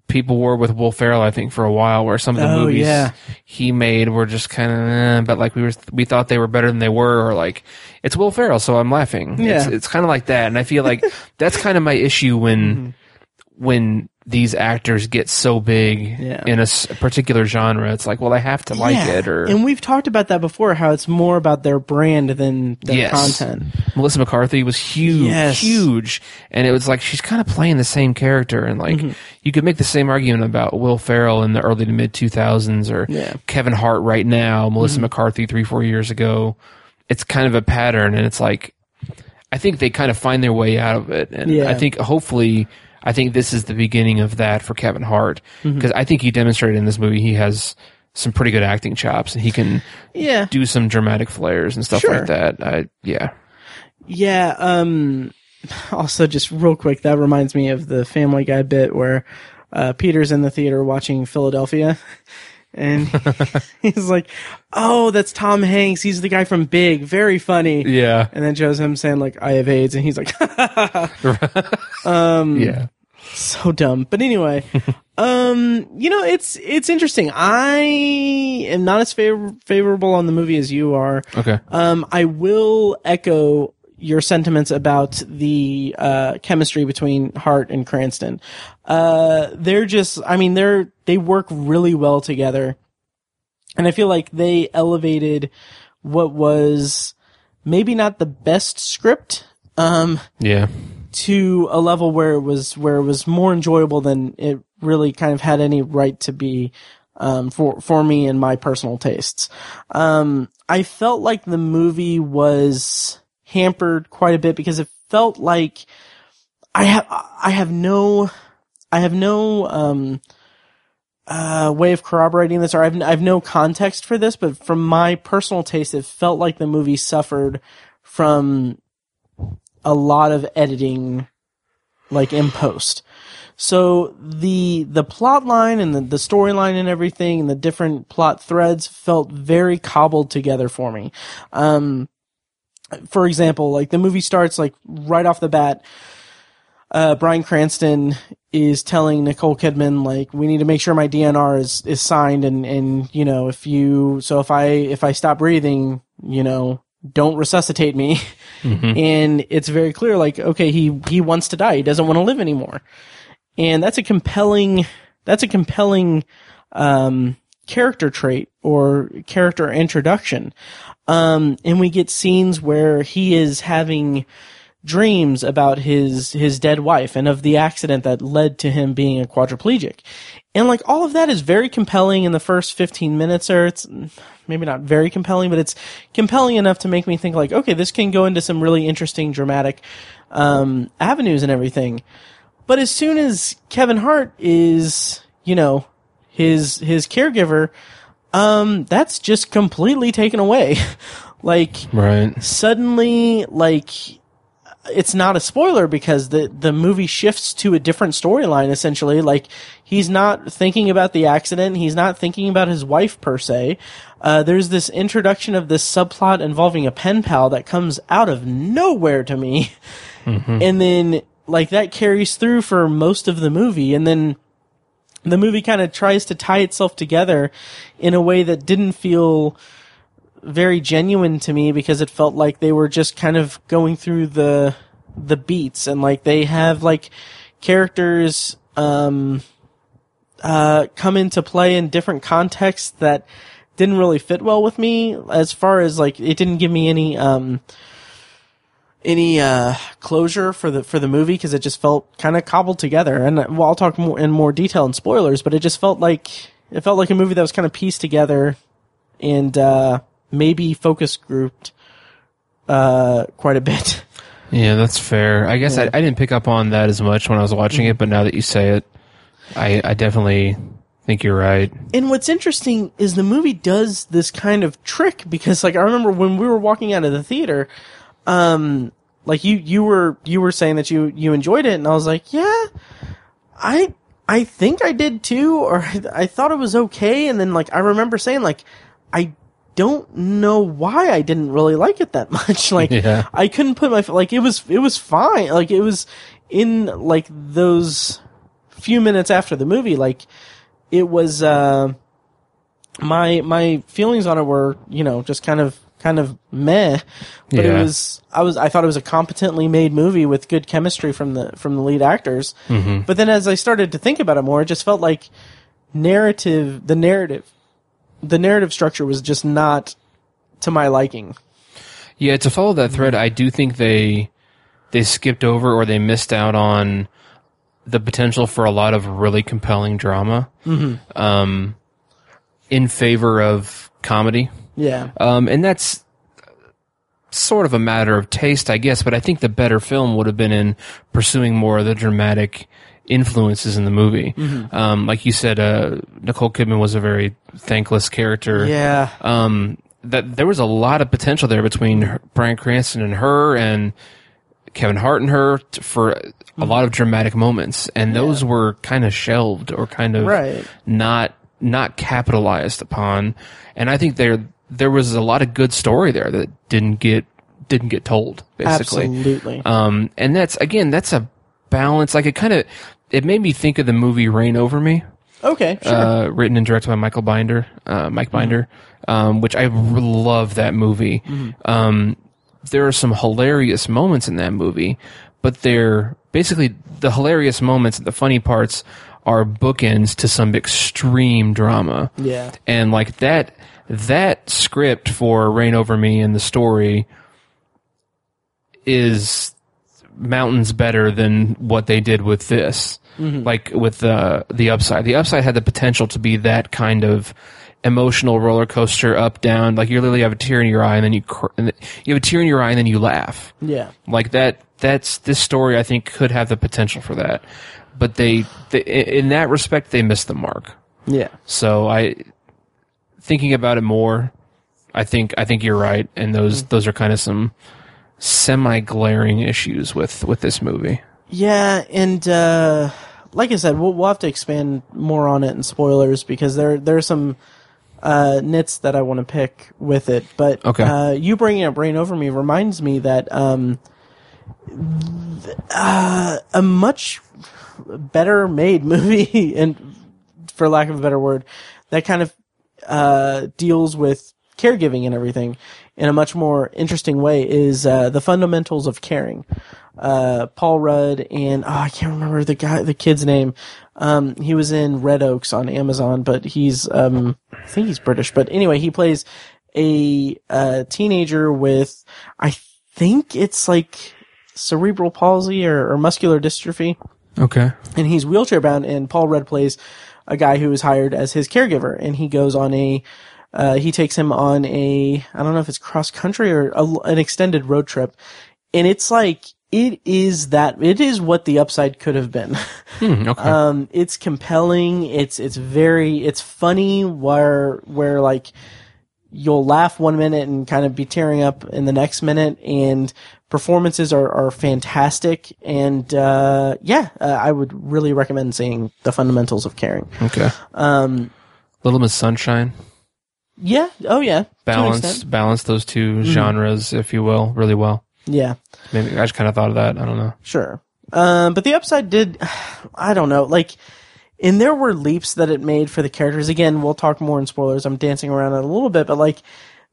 people were with Will Ferrell, I think, for a while, where some of the Oh, movies yeah. he made were just kind of, eh, but like we were, we thought they were better than they were, or like it's Will Ferrell, so I'm laughing. Yeah. It's, it's kind of like that, and I feel like that's kind of my issue when Mm-hmm. when these actors get so big Yeah. in a particular genre. It's like, well, I have to like it, or and we've talked about that before. How it's more about their brand than their Yes. content. Melissa McCarthy was huge, Yes. huge, and it was like she's kind of playing the same character, and like Mm-hmm. you could make the same argument about Will Ferrell in the early to mid two thousands, or Yeah. Mm-hmm. Kevin Hart right now, Melissa McCarthy three four years ago. It's kind of a pattern, and it's like I think they kind of find their way out of it, and Yeah. I think hopefully. I think this is the beginning of that for Kevin Hart Mm-hmm. because I think he demonstrated in this movie he has some pretty good acting chops and he can Yeah, do some dramatic flares and stuff Sure. like that. I, yeah. yeah. Um, also, just real quick, that reminds me of the Family Guy bit where uh, Peter's in the theater watching Philadelphia, and he's like, "Oh, that's Tom Hanks. He's the guy from Big. Very funny." Yeah. And then shows him saying like, "I have AIDS," and he's like, yeah. So dumb. But anyway, um, you know, it's it's interesting. I am not as favor- favorable on the movie as you are. Okay. Um, I will echo your sentiments about the uh, chemistry between Hart and Cranston. Uh, they're just, I mean, they're they work really well together, and I feel like they elevated what was maybe not the best script. Um, Yeah. To a level where it was where it was more enjoyable than it really kind of had any right to be um, for for me and my personal tastes. Um, I felt like the movie was hampered quite a bit because it felt like I have I have no I have no um, uh, way of corroborating this, or I've I have no context for this, but from my personal taste, it felt like the movie suffered from a lot of editing like in post. So the the plot line and the, the storyline and everything and the different plot threads felt very cobbled together for me. Um for example, like the movie starts like right off the bat, uh Bryan Cranston is telling Nicole Kidman like we need to make sure my DNR is is signed and and you know if you so if I if I stop breathing, you know, don't resuscitate me. And it's very clear like okay, he he wants to die. He doesn't want to live anymore. And that's a compelling that's a compelling um character trait or character introduction. Um and we get scenes where he is having dreams about his his dead wife and of the accident that led to him being a quadriplegic. And like all of that is very compelling in the first 15 minutes or it's maybe not very compelling but it's compelling enough to make me think like okay this can go into some really interesting dramatic um avenues and everything. But as soon as Kevin Hart is, you know, his his caregiver, um that's just completely taken away. like Right. suddenly like it's not a spoiler because the the movie shifts to a different storyline essentially. Like he's not thinking about the accident. He's not thinking about his wife per se. Uh, there's this introduction of this subplot involving a pen pal that comes out of nowhere to me. And then like that carries through for most of the movie. And then the movie kind of tries to tie itself together in a way that didn't feel very genuine to me because it felt like they were just kind of going through the the beats and like they have like characters um uh come into play in different contexts that didn't really fit well with me as far as like it didn't give me any um any uh closure for the for the movie because it just felt kind of cobbled together. And well I'll talk more in more detail in spoilers but it just felt like it felt like a movie that was kind of pieced together and uh maybe focus grouped uh quite a bit. Yeah, that's fair. I guess I, I didn't pick up on that as much when I was watching it, but now that you say it, I, I definitely think you're right. And what's interesting is the movie does this kind of trick because like I remember when we were walking out of the theater, um like you you were you were saying that you you enjoyed it and I was like, "Yeah, I I think I did too or I, I thought it was okay." And then like I remember saying like I don't know why I didn't really like it that much. like Yeah. I couldn't put my like it was it was fine. Like it was in like those few minutes after the movie like it was uh my my feelings on it were you know just kind of kind of meh but Yeah. it was i was i thought it was a competently made movie with good chemistry from the from the lead actors but then as i started to think about it more it just felt like narrative the narrative the narrative structure was just not to my liking. Yeah, to follow that thread, I do think they they skipped over or they missed out on the potential for a lot of really compelling drama um, in favor of comedy. yeah. Um, and that's sort of a matter of taste, I guess, but I think the better film would have been in pursuing more of the dramatic influences in the movie. Um, like you said, uh, Nicole Kidman was a very thankless character yeah um, that there was a lot of potential there between her, Bryan Cranston and her and Kevin Hart and her t- for a lot of dramatic moments, and those were kind of shelved or kind of Right. not not capitalized upon. And I think there there was a lot of good story there that didn't get didn't get told basically. absolutely Um, and that's again that's a balance. Like it kind of it made me think of the movie Reign Over Me okay sure uh, written and directed by Michael Binder, uh, Mike Binder, um, which I r- love that movie. Um, there are some hilarious moments in that movie, but they're basically the hilarious moments, the funny parts are bookends to some extreme drama. Yeah. And like that, that script for Reign Over Me and the story is mountains better than what they did with this. Mm-hmm. Like with the the upside, the upside had the potential to be that kind of emotional roller coaster, up down. Like you literally have a tear in your eye, and then you cr- and then you have a tear in your eye, and then you laugh. Yeah. Like that. That's this story. I think could have the potential for that, but they, they in that respect they missed the mark. Yeah. So I, thinking about it more, I think I think you're right, and those mm-hmm. those are kind of some semi glaring issues with with this movie. Yeah, and uh, like I said, we'll, we'll have to expand more on it in spoilers because there there are some uh, nits that I want to pick with it. But Okay. uh, you bringing up Reign Over Me reminds me that um, th- uh, a much better made movie, and for lack of a better word, that kind of uh, deals with caregiving and everything in a much more interesting way is uh, the fundamentals of caring. Uh, Paul Rudd and oh, I can't remember the guy, the kid's name. Um, he was in Red Oaks on Amazon, but he's um, I think he's British. But anyway, he plays a uh, teenager with I think it's like cerebral palsy or, or muscular dystrophy Okay. and he's wheelchair bound and Paul Rudd plays a guy who is hired as his caregiver and he goes on a uh, he takes him on a I don't know if it's cross country or a, an extended road trip. And it's like it is that it is what the upside could have been. Hmm, okay. um it's compelling. It's it's very it's funny where where like you'll laugh one minute and kind of be tearing up in the next minute. And performances are, are fantastic. And uh, yeah uh, i would really recommend seeing the fundamentals of caring. Okay. um, Little Miss Sunshine yeah oh yeah balance balance those 2 genres, if you will, really well. yeah Maybe I just kind of thought of that. I don't know. Sure. Um, but the upside did, I don't know, like, and there were leaps that it made for the characters. Again, we'll talk more in spoilers. I'm dancing around it a little bit, but like,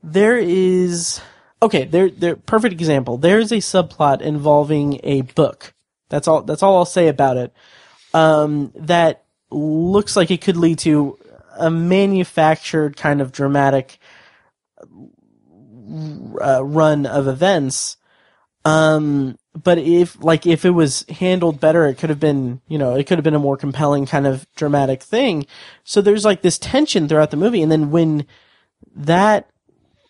there is, okay, there, there, perfect example. There's a subplot involving a book. That's all, that's all I'll say about it. Um, that looks like it could lead to a manufactured kind of dramatic, uh, run of events. Um, but if like if it was handled better, it could have been you know it could have been a more compelling kind of dramatic thing. So there's like this tension throughout the movie, and then when that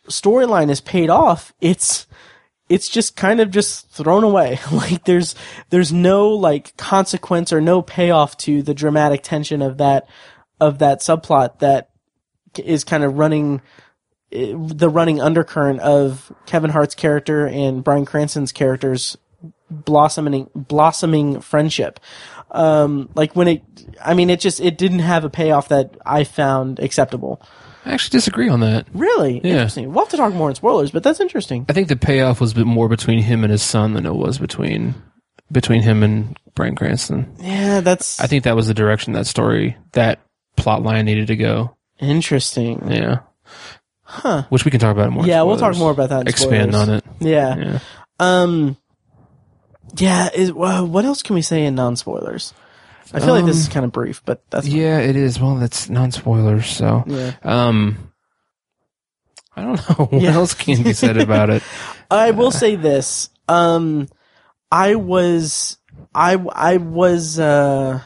storyline is paid off, it's it's just kind of just thrown away. like there's there's no like consequence or no payoff to the dramatic tension of that of that subplot that is kind of running eh, the running undercurrent of Kevin Hart's character and Bryan Cranston's characters blossoming blossoming friendship. Um, like when it, I mean, it just it didn't have a payoff that I found acceptable. I actually disagree on that. Really Yeah. interesting. We'll have to talk more in spoilers, but that's interesting. I think the payoff was a bit more between him and his son than it was between between him and Bryan Cranston. Yeah, that's I think that was the direction that story that plot line needed to go. interesting. Yeah. Huh. Which we can talk about more. Yeah, we'll talk more about that in Expand on it. Yeah. Yeah. Um. Yeah. Is what else can we say in non spoilers? I feel like this is kind of brief, but that's fine. Um, Yeah, it is. Well, that's non spoilers, so Yeah. um I don't know what Yeah. else can be said about it. I will say this. Um, I was, I, I was, uh,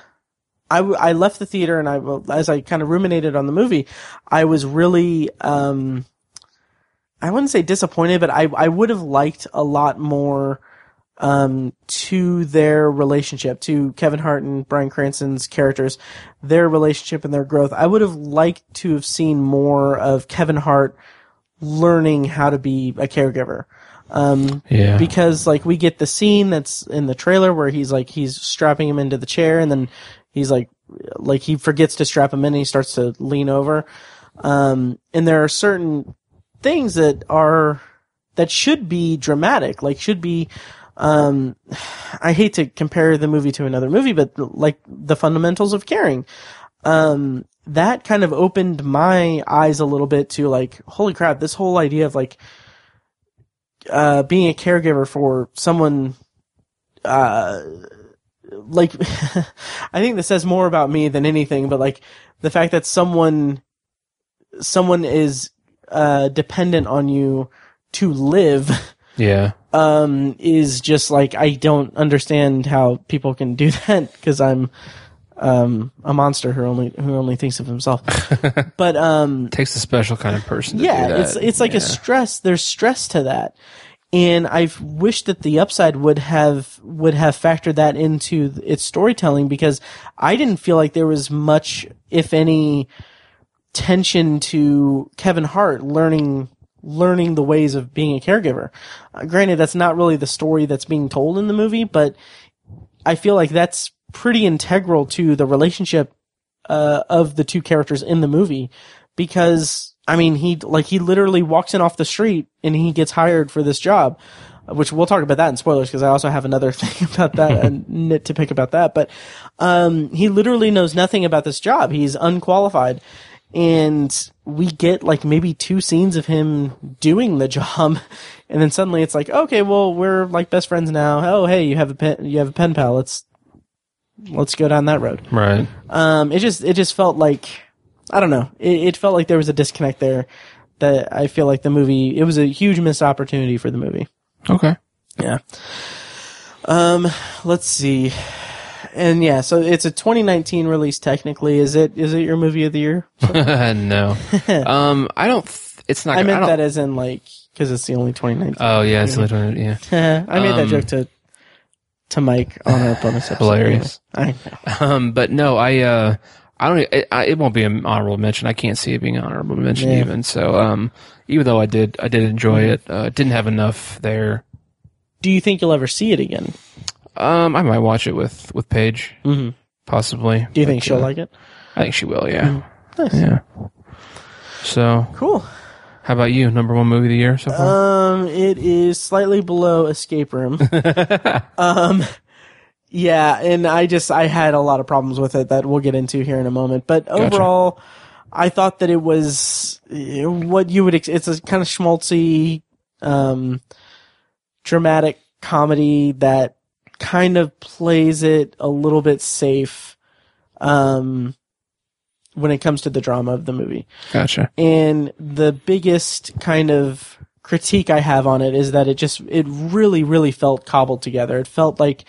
I, w- I left the theater and I, as I kind of ruminated on the movie, I was really, um, I wouldn't say disappointed, but I, I would have liked a lot more, um, to their relationship, to Kevin Hart and Bryan Cranston's characters, their relationship and their growth. I would have liked to have seen more of Kevin Hart learning how to be a caregiver. Um, Yeah. because like we get the scene that's in the trailer where he's like he's strapping him into the chair and then he's like like he forgets to strap him in and he starts to lean over. Um and there are certain things that are that should be dramatic like should be um i hate to compare the movie to another movie but like the fundamentals of caring. Um that kind of opened my eyes a little bit to like holy crap this whole idea of like uh, being a caregiver for someone, uh, like, I think this says more about me than anything, but like the fact that someone, someone is, uh, dependent on you to live, Yeah. um, is just like, I don't understand how people can do that because I'm, um, a monster who only, who only thinks of himself. but, um, takes a special kind of person to yeah, do that. it's it's like Yeah. a stress. There's stress to that, and I wish that the upside would have would have factored that into its storytelling because I didn't feel like there was much, if any, tension to Kevin Hart learning learning the ways of being a caregiver. Uh, granted, that's not really the story that's being told in the movie, but I feel like that's pretty integral to the relationship uh, of the two characters in the movie because I mean he like he literally walks in off the street and he gets hired for this job, which we'll talk about that in spoilers because I also have another thing about that and nit to pick about that. But um, he literally knows nothing about this job. He's unqualified, and we get like maybe two scenes of him doing the job, and then suddenly it's like okay, well we're like best friends now. Oh hey, you have a pen, you have a pen pal. Let's let's go down that road right. um, it just it just felt like I don't know. It, it felt like there was a disconnect there that I feel like the movie it was a huge missed opportunity for the movie. Okay. Yeah. Um, let's see. And yeah, so it's a 2019 release technically. Is it is it your movie of the year? no. Um I don't th- it's not I meant don't, that as in like cuz it's the only 2019. Oh yeah, it's the only one- yeah. I made that um, joke to to Mike on our bonus episode. Hilarious. I know. Um, but no, I, uh, I don't, it, I, it won't be an honorable mention. I can't see it being an honorable mention Yeah. even. So, um, even though I did, I did enjoy it, uh, didn't have enough there. Do you think you'll ever see it again? Um, I might watch it with, with Paige. Mhm. Possibly. Do you think she'll uh, like it? I think she will, yeah. Nice. Yeah. So, Cool. how about you? Number one movie of the year so far? Um, it is slightly below Escape Room. um, yeah, and I just I had a lot of problems with it that we'll get into here in a moment. But overall, I thought that it was eh, what you would. It's a kind of schmaltzy, um, dramatic comedy that kind of plays it a little bit safe. Um, when it comes to the drama of the movie. Gotcha. And the biggest kind of critique I have on it is that it just it really really felt cobbled together. It felt like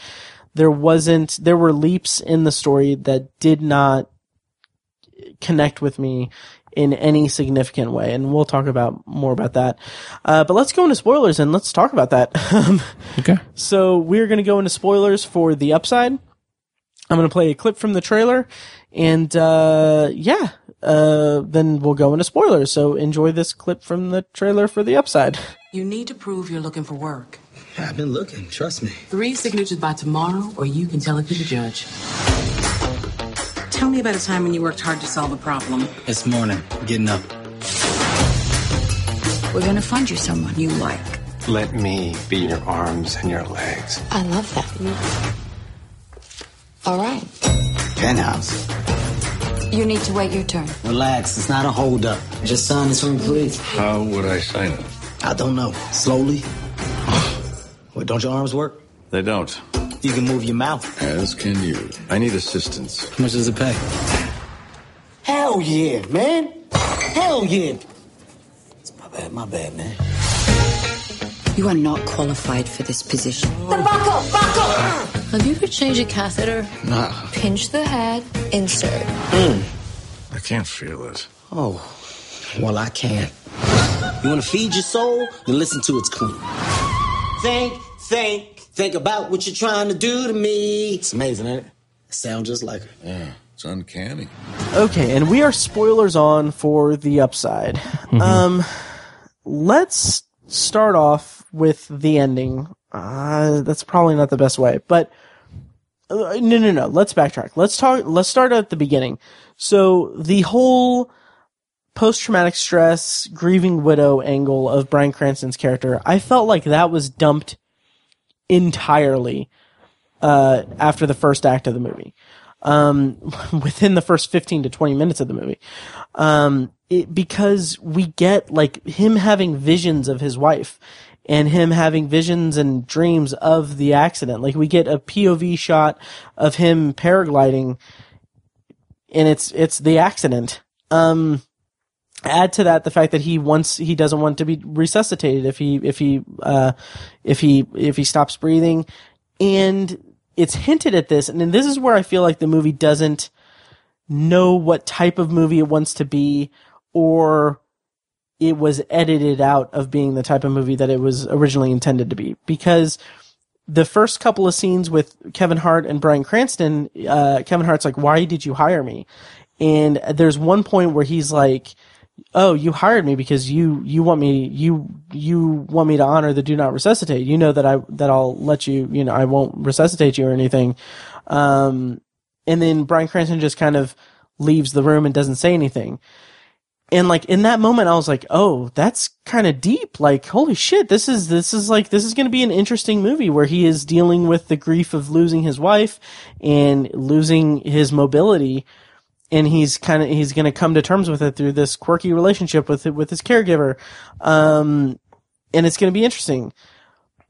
there wasn't there were leaps in the story that did not connect with me in any significant way, and we'll talk about more about that. Uh, but let's go into spoilers and let's talk about that. Um, Okay. so we're going to go into spoilers for the upside. I'm going to play a clip from the trailer, and uh, yeah, uh, then we'll go into spoilers. So enjoy this clip from the trailer for the upside. You need to prove you're looking for work. I've been looking, trust me. Three signatures by tomorrow, or you can tell it to the judge. Tell me about a time when you worked hard to solve a problem. This morning, getting up. We're gonna find you someone you like. Let me be your arms and your legs. I love that. All right. Penthouse. You need to wait your turn. Relax, it's not a holdup. Just sign this one, please. How would I sign it? I don't know. Slowly. What, don't your arms work? They don't. You can move your mouth. As can you. I need assistance. How much does it pay? Hell yeah, man. Hell yeah. It's my bad, my bad, man. You are not qualified for this position. Then back up, back up! Have you ever changed a catheter? Nah. Pinch the head, insert. Mm. I can't feel it. Oh, well, I can. You want to feed your soul? Then listen to its clue. Think, think, think about what you're trying to do to me. It's amazing, ain't it? Sound just like her. Yeah, it's uncanny. Okay, and we are spoilers on for the upside. Um, let's start off with the ending. Uh, that's probably not the best way, but uh, no, no, no. Let's backtrack. Let's talk. Let's start at the beginning. So the whole post-traumatic stress, grieving widow angle of Bryan Cranston's character, I felt like that was dumped entirely uh, after the first act of the movie. Um, within the first 15 to 20 minutes of the movie. Um, it, because we get like him having visions of his wife and him having visions and dreams of the accident. Like we get a POV shot of him paragliding and it's, it's the accident. Um, add to that the fact that he wants he doesn't want to be resuscitated if he if he uh if he if he stops breathing and it's hinted at this and this is where i feel like the movie doesn't know what type of movie it wants to be or it was edited out of being the type of movie that it was originally intended to be because the first couple of scenes with Kevin Hart and Bryan Cranston, uh, Kevin Hart's like, why did you hire me? And there's one point where he's like, oh, you hired me because you, you want me, you, you want me to honor the do not resuscitate. You know that I, that I'll let you, you know, I won't resuscitate you or anything. Um, and then Bryan Cranston just kind of leaves the room and doesn't say anything. And like in that moment, I was like, oh, that's kind of deep. Like, holy shit, this is, this is like, this is going to be an interesting movie where he is dealing with the grief of losing his wife and losing his mobility. And he's kind of, he's going to come to terms with it through this quirky relationship with, with his caregiver. Um, and it's going to be interesting.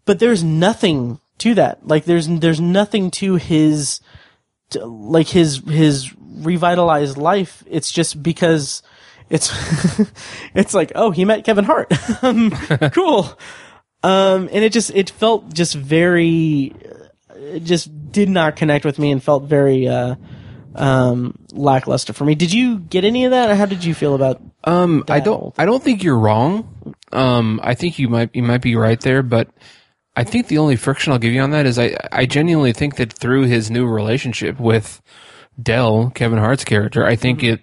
But there's nothing to that. Like, there's, there's nothing to his, to, like his, his revitalized life. It's just because, it's it's like oh he met Kevin Hart um, cool um and it just it felt just very it just did not connect with me and felt very uh um lackluster for me did you get any of that how did you feel about Um, I don't. I don't think you're wrong. Um, I think you might you might be right there, but I think the only friction I'll give you on that is I I genuinely think that through his new relationship with Dell, Kevin Hart's character, I think it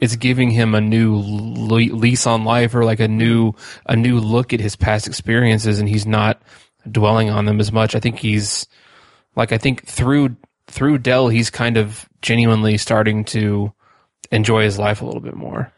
it's giving him a new lease on life or like a new a new look at his past experiences, and he's not dwelling on them as much. I think he's like I think through through Dell, he's kind of genuinely starting to enjoy his life a little bit more.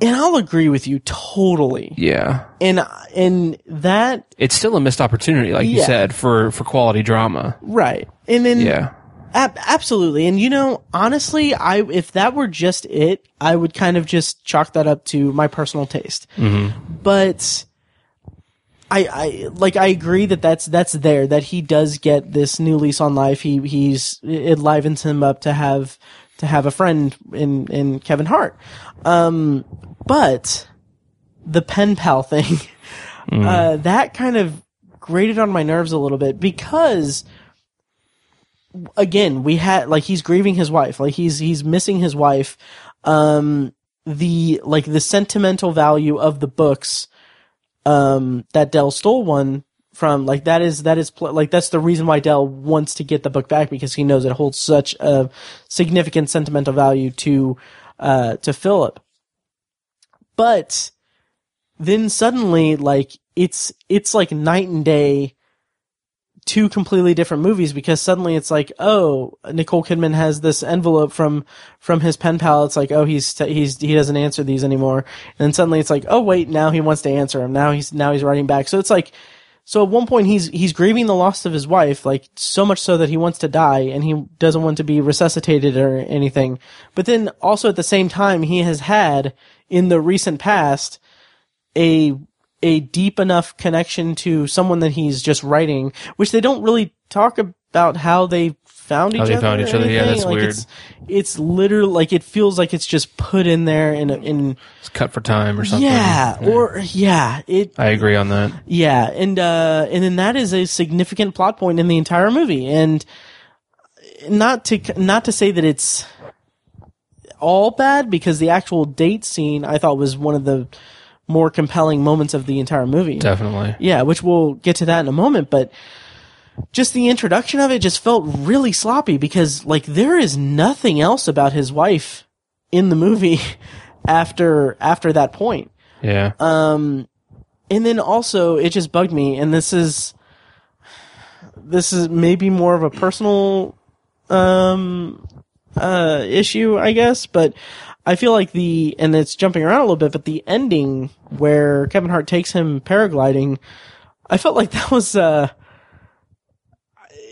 and I'll agree with you totally Yeah. and and that It's still a missed opportunity, like you said, for, for quality drama. right and then Yeah. Ab- absolutely. And you know, honestly, I if that were just it, I would kind of just chalk that up to my personal taste. Mm-hmm. But I I like I agree that that's that's there that he does get this new lease on life. He he's it livens him up to have to have a friend in in Kevin Hart. Um but the pen pal thing uh that kind of grated on my nerves a little bit because again, we had like he's grieving his wife, like he's he's missing his wife, um, the like the sentimental value of the books um that Dell stole one from like that is that is pl- like that's the reason why Dell wants to get the book back because he knows it holds such a significant sentimental value to uh to Philip. But then suddenly like it's it's like night and day two completely different movies because suddenly it's like, oh, Nicole Kidman has this envelope from from his pen pal. It's like, oh, he's he's he doesn't answer these anymore. And then suddenly it's like, oh, wait, now he wants to answer him. Now he's now he's writing back. So it's like, so at one point he's he's grieving the loss of his wife, like so much so that he wants to die and he doesn't want to be resuscitated or anything. But then also at the same time, he has had in the recent past a a deep enough connection to someone that he's just writing, which they don't really talk about how they found each How they other. found each other, yeah, anything. that's Like, weird. It's, it's literally like it feels like it's just put in there in a, in It's cut for time or something. yeah, or yeah, it I agree on that. yeah, and uh, and then that is a significant plot point in the entire movie, and not to not to say that it's all bad because the actual date scene I thought was one of the more compelling moments of the entire movie. Definitely. Yeah, which we'll get to that in a moment, but just the introduction of it just felt really sloppy because like there is nothing else about his wife in the movie after after that point. Yeah. Um, and then also it just bugged me, and this is this is maybe more of a personal um uh issue, I guess, but I feel like the and it's jumping around a little bit, but the ending where Kevin Hart takes him paragliding, I felt like that was uh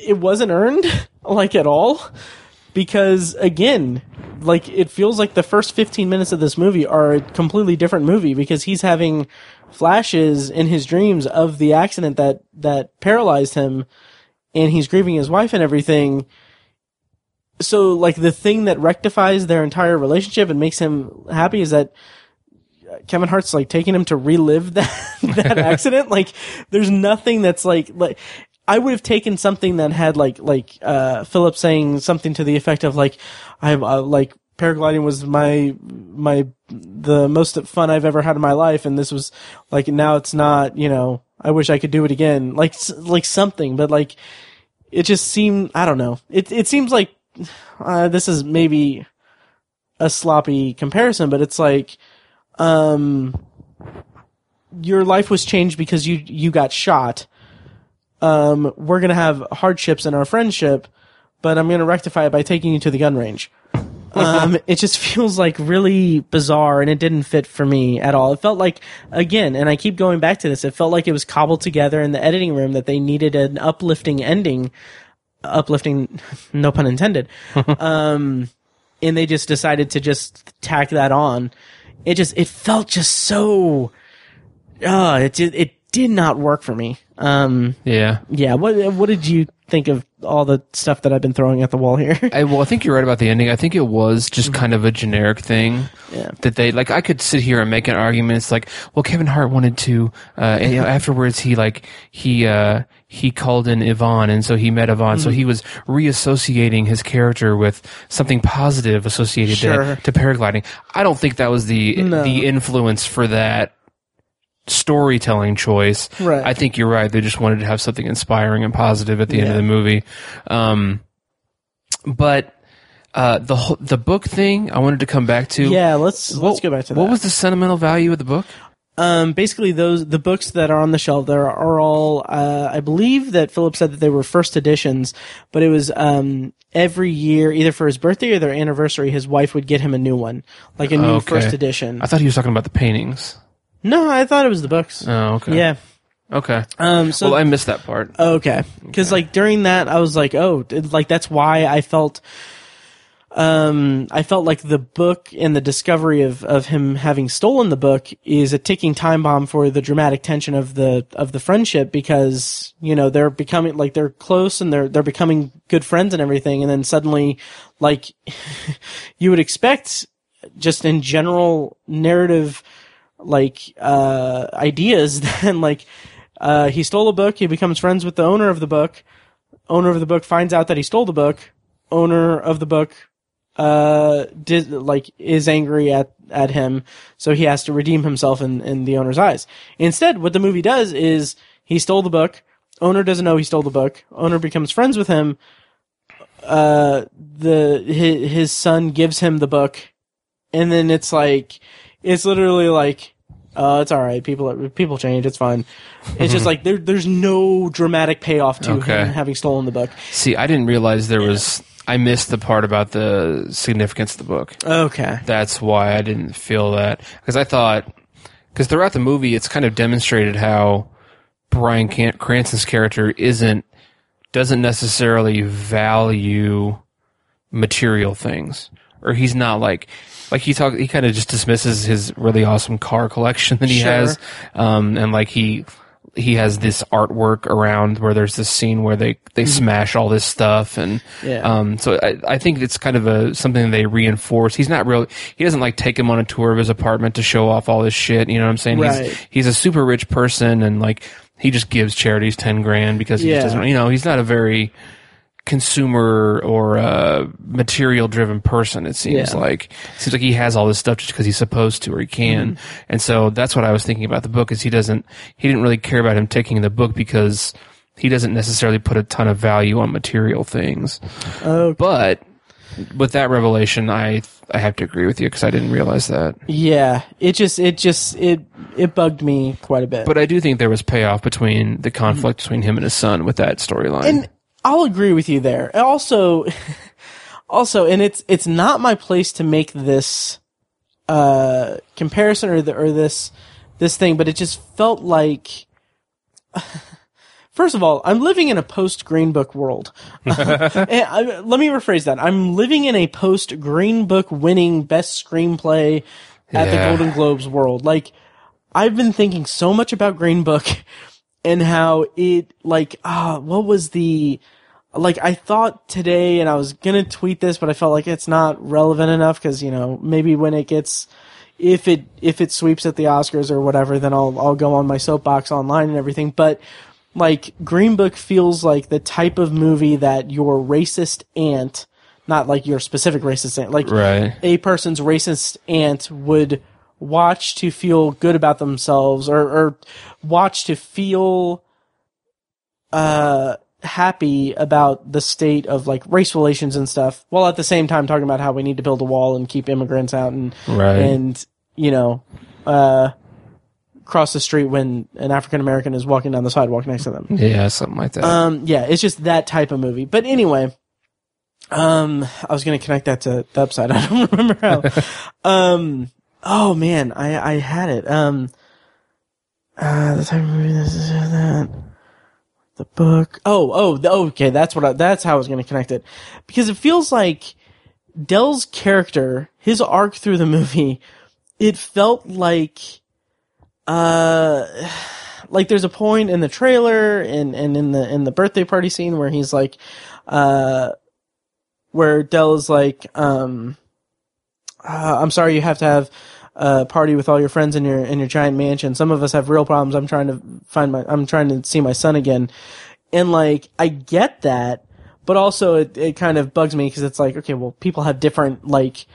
it wasn't earned like at all. Because again like it feels like the first 15 minutes of this movie are a completely different movie because he's having flashes in his dreams of the accident that that paralyzed him and he's grieving his wife and everything so like the thing that rectifies their entire relationship and makes him happy is that Kevin Hart's like taking him to relive that that accident. Like, there's nothing that's like like. I would have taken something that had like like uh Philip saying something to the effect of like I'm uh, like paragliding was my my the most fun I've ever had in my life and this was like now it's not you know I wish I could do it again like like something but like it just seemed I don't know it it seems like uh, this is maybe a sloppy comparison but it's like um your life was changed because you you got shot. Um we're gonna have hardships in our friendship but i'm gonna rectify it by taking you to the gun range. Um it just feels like really bizarre and it didn't fit for me at all. It felt like again and i keep going back to this it felt like it was cobbled together in the editing room that they needed an uplifting ending uplifting no pun intended um and they just decided to just tack that on it just it felt just so uh it did it did not work for me um Yeah. yeah what what did you think of all the stuff that i've been throwing at the wall here I, well, I think you're right about the ending. I think it was just kind of a generic thing Yeah. that they like. I could sit here and make an argument. It's like, well, Kevin Hart wanted to, uh, and you know, afterwards he like he uh, he called in Yvonne, and so he met Yvonne. So Mhm. he was reassociating his character with something positive associated Sure. to, to paragliding. I don't think that was the No. the influence for that storytelling choice. Right. I think you're right. They just wanted to have something inspiring and positive at the end of the movie. Um, but uh, the whole, the book thing, I wanted to come back to. yeah let's let's go back to that What was the sentimental value of the book? Um, basically, those the books that are on the shelf there are all. Uh, I believe that Philip said that they were first editions, but it was um, every year, either for his birthday or their anniversary, his wife would get him a new one, like a new Okay. first edition. I thought he was talking about the paintings. No, I thought it was the books. Oh, okay. Yeah. Okay. Um. So well, I missed that part. Okay. Because like during that, I was like, oh, it- like that's why I felt, um, I felt like the book and the discovery of of him having stolen the book is a ticking time bomb for the dramatic tension of the of the friendship because you know they're becoming like they're close and they're they're becoming good friends and everything, and then suddenly, like, you would expect just in general narrative like uh ideas then like uh he stole a book he becomes friends with the owner of the book owner of the book finds out that he stole the book owner of the book uh did like is angry at at him so he has to redeem himself in in the owner's eyes. Instead what the movie does is he stole the book owner doesn't know he stole the book owner becomes friends with him uh the his, his son gives him the book and then it's like it's literally like uh it's all right people people change it's fine it's just like there there's no dramatic payoff to Okay. him having stolen the book See, I didn't realize there was. I missed the part about the significance of the book. okay That's why I didn't feel that because I thought because throughout the movie it's kind of demonstrated how Brian Can- Cranston's character isn't doesn't necessarily value material things or he's not like like he talk he kind of just dismisses his really awesome car collection that he Sure. has um and like he he has this artwork around where there's this scene where they they smash all this stuff and Yeah. um so I, I think it's kind of a something they reinforce he's not really he doesn't like take him on a tour of his apartment to show off all this shit you know what i'm saying Right. he's he's a super rich person and like he just gives charities 10 grand because he Yeah. just doesn't you know he's not a very consumer or uh, material driven person it seems Yeah. like it seems like he has all this stuff just because he's supposed to or he can Mm-hmm. and so that's what i was thinking about the book is he doesn't he didn't really care about him taking the book because he doesn't necessarily put a ton of value on material things Okay. but with that revelation i i have to agree with you because i didn't realize that Yeah, it just it just it it bugged me quite a bit. but i do think there was payoff between the conflict between him and his son with that storyline and I'll agree with you there. Also, also, and it's it's not my place to make this uh comparison or the or this this thing, but it just felt like. First of all, I'm living in a post Green Book world. I, let me rephrase that. I'm living in a post Green Book winning best screenplay at the Golden Globes world. Like, I've been thinking so much about Green Book and how it, like, ah, what was the, like, I thought today, and I was gonna tweet this, but I felt like it's not relevant enough because, you know, maybe when it gets, if it, if it sweeps at the Oscars or whatever, then I'll, I'll go on my soapbox online and everything. But, like, Green Book feels like the type of movie that your racist aunt, not like your specific racist aunt, like, Right. a person's racist aunt would watch to feel good about themselves or, or watch to feel uh happy about the state of like race relations and stuff while at the same time talking about how we need to build a wall and keep immigrants out and Right. and you know uh cross the street when an African American is walking down the sidewalk next to them. yeah something like that Um, yeah, it's just that type of movie. But anyway, um, I was gonna connect that to the upside. I don't remember how. um, oh man, I I had it. Um, uh, the type of movie this is that. The book. Oh, oh, the- okay. That's what. I, that's how I was gonna connect it, because it feels like Dell's character, his arc through the movie, it felt like, uh like there's a point in the trailer and and in the in the birthday party scene where he's like uh where Dell is like um uh, I'm sorry you have to have a party with all your friends in your in your giant mansion. Some of us have real problems. I'm trying to find my I'm trying to see my son again. And like I get that, but also it it kind of bugs me because it's like okay, well people have different like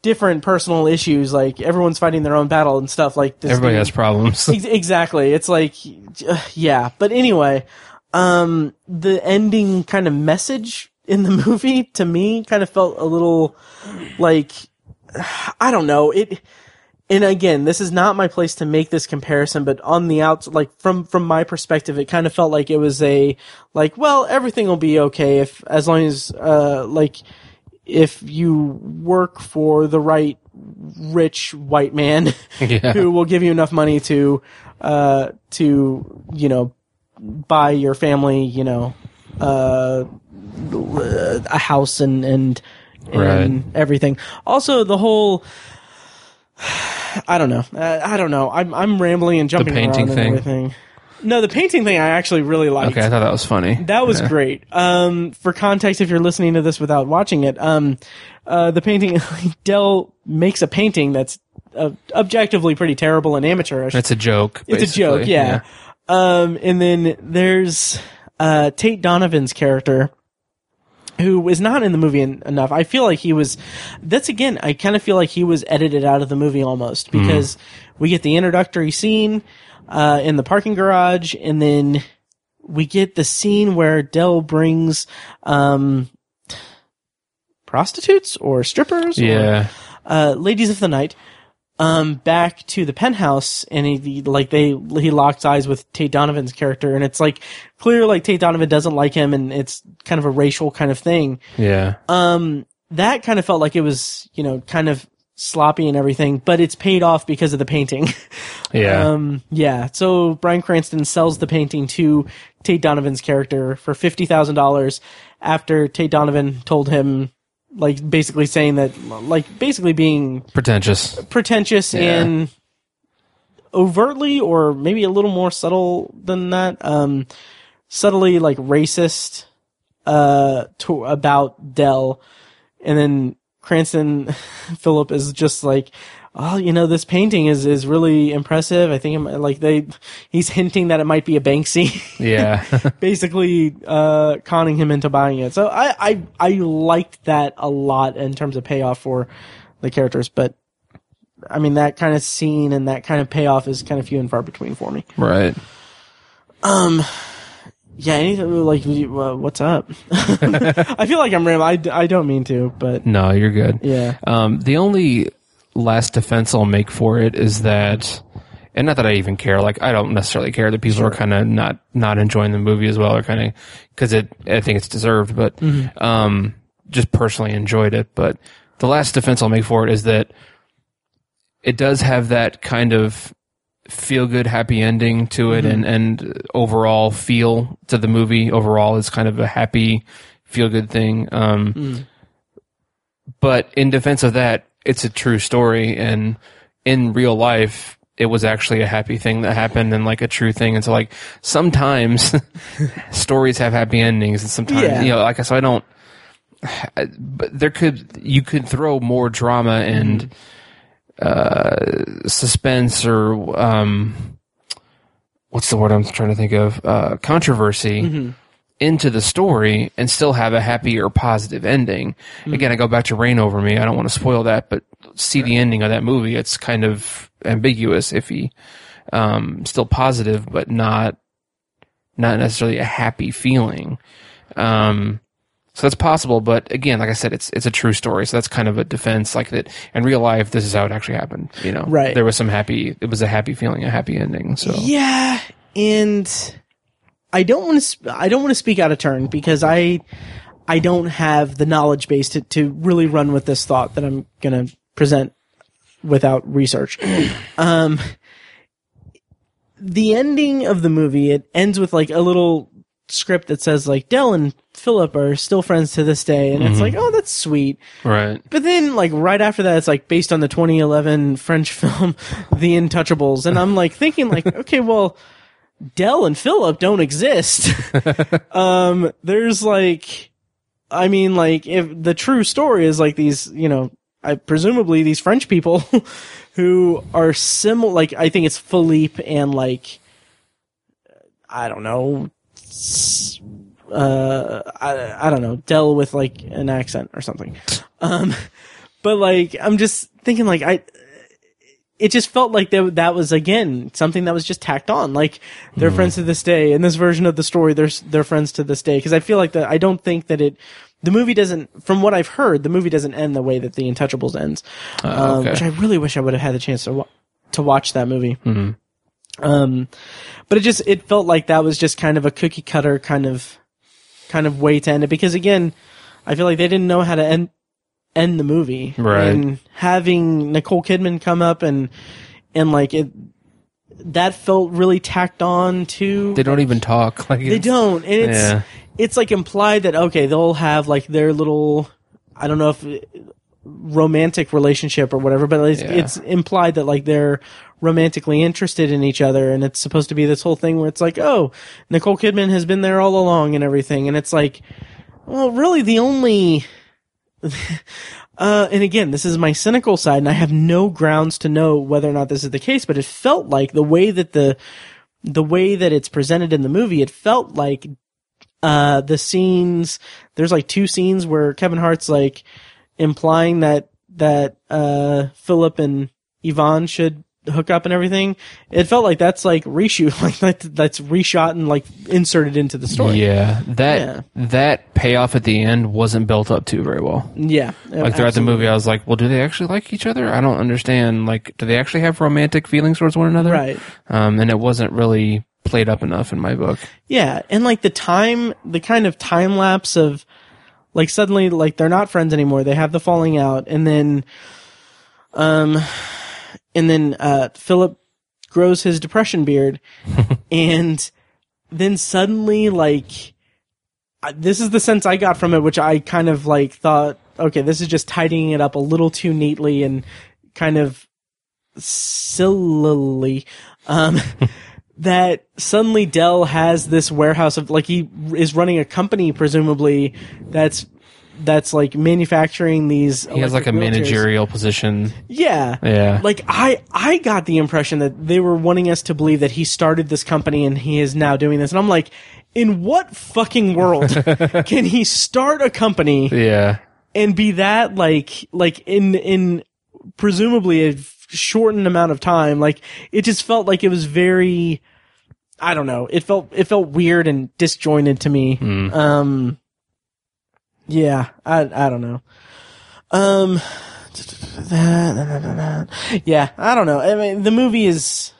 different personal issues like everyone's fighting their own battle and stuff like this everybody has problems Ex- exactly. It's like, uh, yeah. But anyway, um, the ending kind of message in the movie to me kind of felt a little like, I don't know. It, and again, this is not my place to make this comparison, but on the outs, like from, from my perspective, it kind of felt like it was a, like, well, everything will be okay if, as long as, uh, like, if you work for the right rich white man Yeah. who will give you enough money to uh to you know buy your family you know uh a house and and and Right. everything also the whole I don't know. Uh, I don't know. I'm I'm rambling and jumping the painting around thing? everything. No, the painting thing I actually really liked. okay i thought that was funny That was Yeah. great. Um, for context, if you're listening to this without watching it, um, uh, the painting, Dell makes a painting that's uh, objectively pretty terrible and amateurish. it's a joke It's a joke, basically. yeah. Um, and then there's uh, Tate Donovan's character, who is not in the movie en- enough. I feel like he was. That's again. I kind of feel like he was edited out of the movie almost because we get the introductory scene uh, in the parking garage, and then we get the scene where Dell brings um, prostitutes or strippers, Yeah. or, uh, ladies of the night, um, back to the penthouse, and he, he- like they he locks eyes with Tate Donovan's character, and it's like clear like Tate Donovan doesn't like him, and it's kind of a racial kind of thing. Yeah. Um, that kind of felt like it was you know kind of sloppy and everything, but it's paid off because of the painting. Yeah. Um, yeah. So Bryan Cranston sells the painting to Tate Donovan's character for fifty thousand dollars after Tate Donovan told him, like, basically saying that, like, basically being Pretentious. pretentious Yeah. and overtly, or maybe a little more subtle than that, um, subtly like racist, uh, to about Dell, and then Cranston Philip is just like, oh, you know, this painting is is really impressive. I think like they, he's hinting that it might be a Banksy. Yeah. basically uh, conning him into buying it. So I, I I liked that a lot in terms of payoff for the characters, but I mean that kind of scene and that kind of payoff is kind of few and far between for me. right. Um, yeah, anything like uh, what's up? I feel like I'm rambling. I, I don't mean to, but No, you're good. Yeah. Um, the only last defense I'll make for it is that, and not that I even care. Like I don't necessarily care that people are kind of not not enjoying the movie as well, or kind of because it. I think it's deserved, but Mhm. um, just personally enjoyed it. But the last defense I'll make for it is that it does have that kind of feel good happy ending to it Mhm. and and overall feel to the movie overall is kind of a happy feel good thing um Mm. but in defense of that it's a true story and in real life it was actually a happy thing that happened and like a true thing and so like sometimes stories have happy endings and sometimes Yeah. you know like so i don't but there could you could throw more drama and uh suspense or um what's the word i'm trying to think of uh controversy Mhm. Into the story and still have a happy or positive ending. Again, I go back to Reign Over Me. I don't want to spoil that, but see the ending of that movie. It's kind of ambiguous, iffy, um, still positive, but not, not necessarily a happy feeling. Um, so that's possible, but again, like I said, it's it's a true story, so that's kind of a defense. Like that in real life, this is how it actually happened. You know, Right. There was some happy. It was a happy feeling, a happy ending. So Yeah, and I don't want to. Sp- I don't want to speak out of turn because I, I don't have the knowledge base to to really run with this thought that I'm gonna present without research. um, the ending of the movie it ends with like a little script that says like Dell and Philip are still friends to this day, and it's Mhm. like, oh, that's sweet. right. But then, like right after that, it's like based on the 2011 French film The Intouchables, and I'm like thinking, like, okay, well, Dell and Philip don't exist. um, there's like, I mean, like, if the true story is like these, you know, I presumably these French people who are similar, like, I think it's Philippe and like, I don't know, uh, I, I don't know, Dell with like an accent or something. Um, but like, I'm just thinking like, I, it just felt like that, that was again something that was just tacked on. Like they're friends to this day. In this version of the story, they're they're friends to this day. Because I feel like that. I don't think that it. The movie doesn't. From what I've heard, the movie doesn't end the way that The Untouchables ends. Uh, um. Which I really wish I would have had the chance to wa- to watch that movie. Mhm. Um, but it just it felt like that was just kind of a cookie cutter kind of kind of way to end it because again, I feel like they didn't know how to end end the movie. Right. And having Nicole Kidman come up and and like it that felt really tacked on to They don't even talk. Like they don't and it's Yeah. it's like implied that okay they'll have like their little I don't know if romantic relationship or whatever but it's, Yeah. it's implied that like they're romantically interested in each other and it's supposed to be this whole thing where it's like oh Nicole Kidman has been there all along and everything and it's like well really the only uh, and again, this is my cynical side, and I have no grounds to know whether or not this is the case, but it felt like the way that the, the way that it's presented in the movie, it felt like uh, the scenes, there's like two scenes where Kevin Hart's like implying that, that, uh, Philip and Yvonne should hook up and everything. It felt like that's like reshoot, like that, that's reshot and like inserted into the story. Yeah, that Yeah. that payoff at the end wasn't built up to very well. Yeah. Like throughout the movie, I was like, "Well, do they actually like each other? I don't understand. Like, do they actually have romantic feelings towards one another?" Right. Um, and it wasn't really played up enough in my book. Yeah, and like the time, the kind of time lapse of like suddenly like they're not friends anymore. They have the falling out, and then, um, and then uh, Philip grows his depression beard, and then suddenly like this is the sense I got from it, which I kind of like thought, okay, this is just tidying it up a little too neatly and kind of sillily. Um, that suddenly Dell has this warehouse of like he is running a company presumably that's that's like manufacturing these. He has like a wheelchairs. managerial position. Yeah. Yeah. Like I I got the impression that they were wanting us to believe that he started this company and he is now doing this. And I'm like, in what fucking world can he start a company Yeah. and be that like like in in presumably a shortened amount of time? Like it just felt like it was very I don't know. It felt it felt weird and disjointed to me. Um yeah, I I don't know. Um yeah, I don't know. I mean, the movie is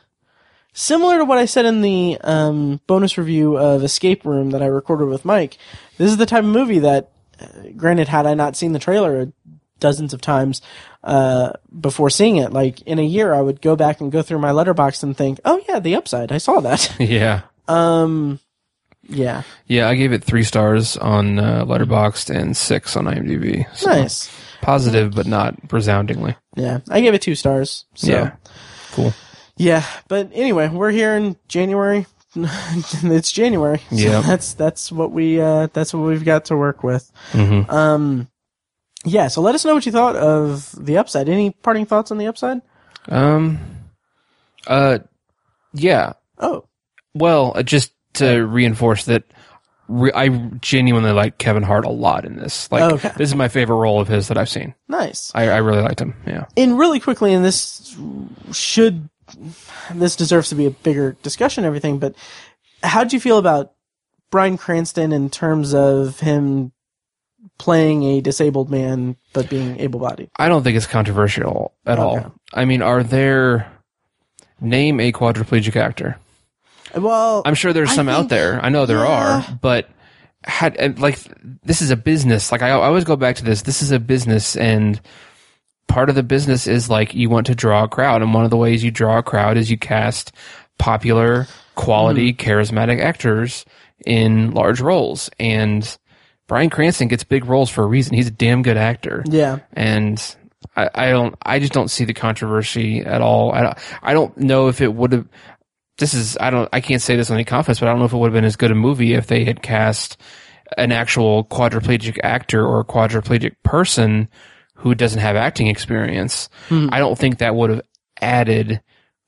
similar to what I said in the um, bonus review of Escape Room that I recorded with Mike. This is the type of movie that, uh, granted, had I not seen the trailer dozens of times uh, before seeing it, like in a year, I would go back and go through my Letterboxd and think, "Oh yeah, the upside. I saw that." Yeah. um, yeah, Yeah, I gave it three stars on uh, Letterboxd and six on IMDb. So nice. Positive, but not resoundingly. Yeah, I gave it two stars. So. Yeah. Cool. Yeah, but anyway, we're here in January. it's January. So Yeah. that's that's what we uh that's what we've got to work with. Mhm. Um yeah, so let us know what you thought of the upside. Any parting thoughts on the upside? Um. Uh. Yeah. Oh. Well, uh, just to reinforce that, re- I genuinely like Kevin Hart a lot in this. Like, Okay. this is my favorite role of his that I've seen. Nice. I, I really liked him. Yeah. And really quickly, and this should this deserves to be a bigger discussion and everything, but how would you feel about Bryan Cranston in terms of him playing a disabled man but being able bodied? I don't think it's controversial at Okay. all. I mean, are there name a quadriplegic actor? Well, I'm sure there's I some out there. I know there yeah. are, but had like this is a business. Like I, I always go back to this. This is a business, and part of the business is like you want to draw a crowd, and one of the ways you draw a crowd is you cast popular, quality, Mm-hmm. charismatic actors in large roles. And Bryan Cranston gets big roles for a reason. He's a damn good actor. Yeah. and I, I don't. I just don't see the controversy at all. I don't. I don't know if it would have. This is. I don't. I can't say this on any confidence, but I don't know if it would have been as good a movie if they had cast an actual quadriplegic actor or a quadriplegic person who doesn't have acting experience. Hmm. I don't think that would have added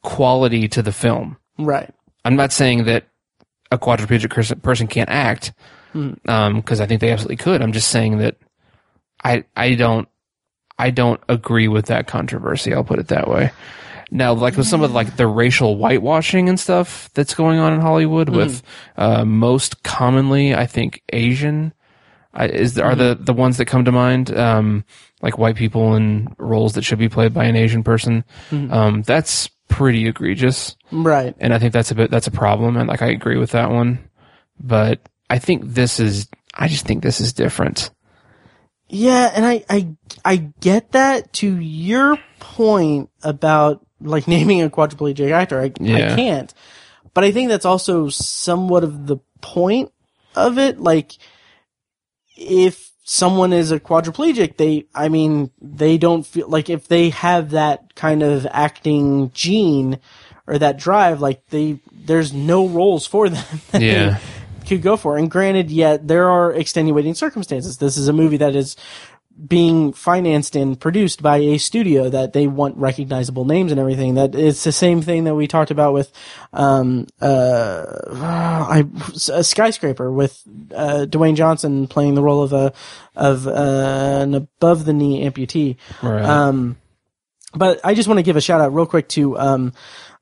quality to the film. Right. I'm not saying that a quadriplegic person can't act, because I think they absolutely could. I'm just saying that I I don't I don't agree with that controversy. I'll put it that way. Now, like with some of like the racial whitewashing and stuff that's going on in Hollywood, with uh, most commonly, I think Asian I, is are the the ones that come to mind, um, like white people in roles that should be played by an Asian person. Mhm. Um, that's pretty egregious, Right. and I think that's a bit that's a problem, and like I agree with that one. But I think this is I just think this is different. Yeah, and I, I, I get that to your point about like naming a quadriplegic actor. I, Yeah. I can't, but I think that's also somewhat of the point of it. Like, if someone is a quadriplegic, they, I mean, they don't feel like if they have that kind of acting gene or that drive, like they, there's no roles for them. that they Yeah. could go for. And granted, yet there are extenuating circumstances. This is a movie that is being financed and produced by a studio that they want recognizable names and everything. That it's the same thing that we talked about with, um, uh, I, a skyscraper with, uh, Dwayne Johnson playing the role of a, of, uh, an above the knee amputee. Right. Um, but I just want to give a shout out real quick to, um,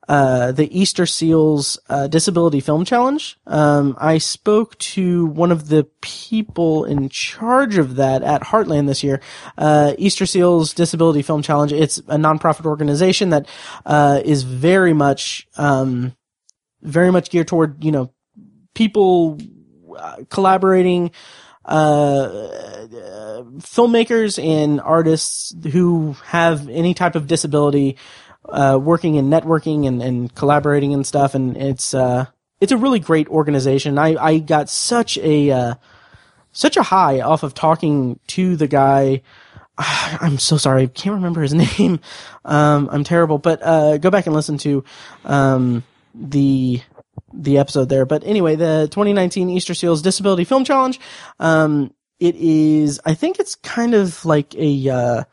uh, the Easter Seals uh, Disability Film Challenge. Um, I spoke to one of the people in charge of that at Heartland this year. Uh, Easter Seals Disability Film Challenge. It's a nonprofit organization that uh, is very much, um, very much geared toward you know people uh, collaborating. Uh, filmmakers and artists who have any type of disability uh, working in networking and, and collaborating and stuff. And it's, uh, it's a really great organization. I, I got such a, uh, such a high off of talking to the guy. I'm so sorry. I can't remember his name. Um, I'm terrible, but, uh, go back and listen to, um, the, the episode there. But anyway, the 2019 Easter Seals Disability Film Challenge, um, it is, I think it's kind of like a, uh,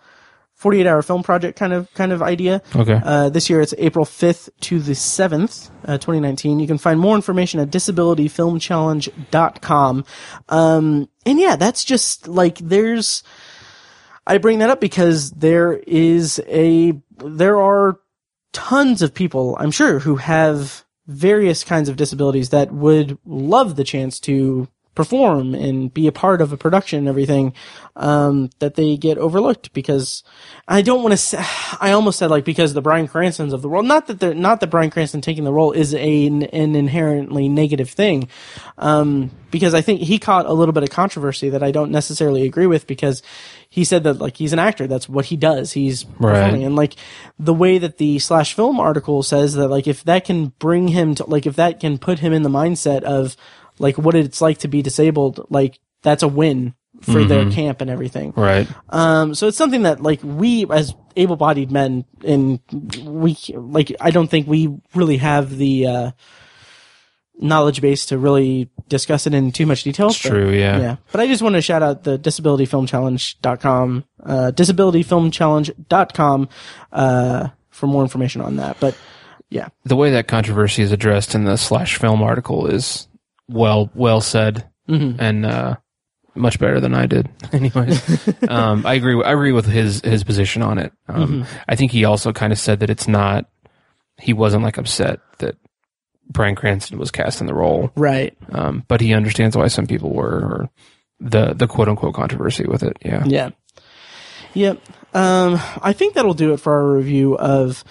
48 hour film project kind of kind of idea. Okay. Uh, this year it's April 5th to the 7th, uh, 2019. You can find more information at disabilityfilmchallenge.com. Um, and yeah, that's just like there's. I bring that up because there is a there are tons of people I'm sure who have various kinds of disabilities that would love the chance to perform and be a part of a production and everything, um, that they get overlooked because I don't want to say, I almost said like because the Bryan Cranstons of the world, not that they're, not that Bryan Cranston taking the role is a, an inherently negative thing. Um, because I think he caught a little bit of controversy that I don't necessarily agree with because he said that like he's an actor. That's what he does. He's Right. performing. And like the way that the slash film article says that like if that can bring him to like if that can put him in the mindset of like what it's like to be disabled, like that's a win for their Mhm. camp and everything. Right. Um, so it's something that like we as able-bodied men and we like I don't think we really have the uh, knowledge base to really discuss it in too much detail. It's but- true, yeah. Yeah. But I just want to shout out the disabilityfilmchallenge.com, uh, disabilityfilmchallenge.com, uh, for more information on that. But yeah. The way that controversy is addressed in the slash film article is well well said Mhm. and uh, much better than I did. Anyways, um, I agree. I agree with his his position on it. Um, Mhm. I think he also kind of said that it's not. He wasn't like upset that Bryan Cranston was cast in the role, Right. Um, but he understands why some people were, or the the quote unquote controversy with it. Yeah. Yeah. Yep. Um, I think that'll do it for our review of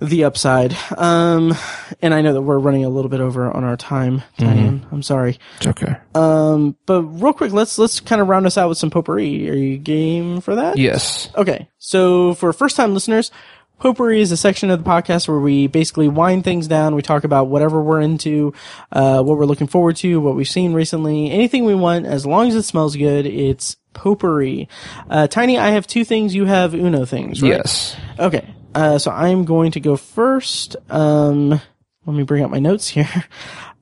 the upside. Um, and I know that we're running a little bit over on our time. Diane. I'm sorry. It's okay. Um, but real quick, let's let's kind of round us out with some potpourri. Are you game for that? Yes. Okay. So for first time listeners, potpourri is a section of the podcast where we basically wind things down. We talk about whatever we're into, uh, what we're looking forward to, what we've seen recently, anything we want, as long as it smells good, it's potpourri. Uh, Tiny, I have two things, you have Uno things, right? Yes. Okay. Uh, so I'm going to go first. Um, let me bring up my notes here.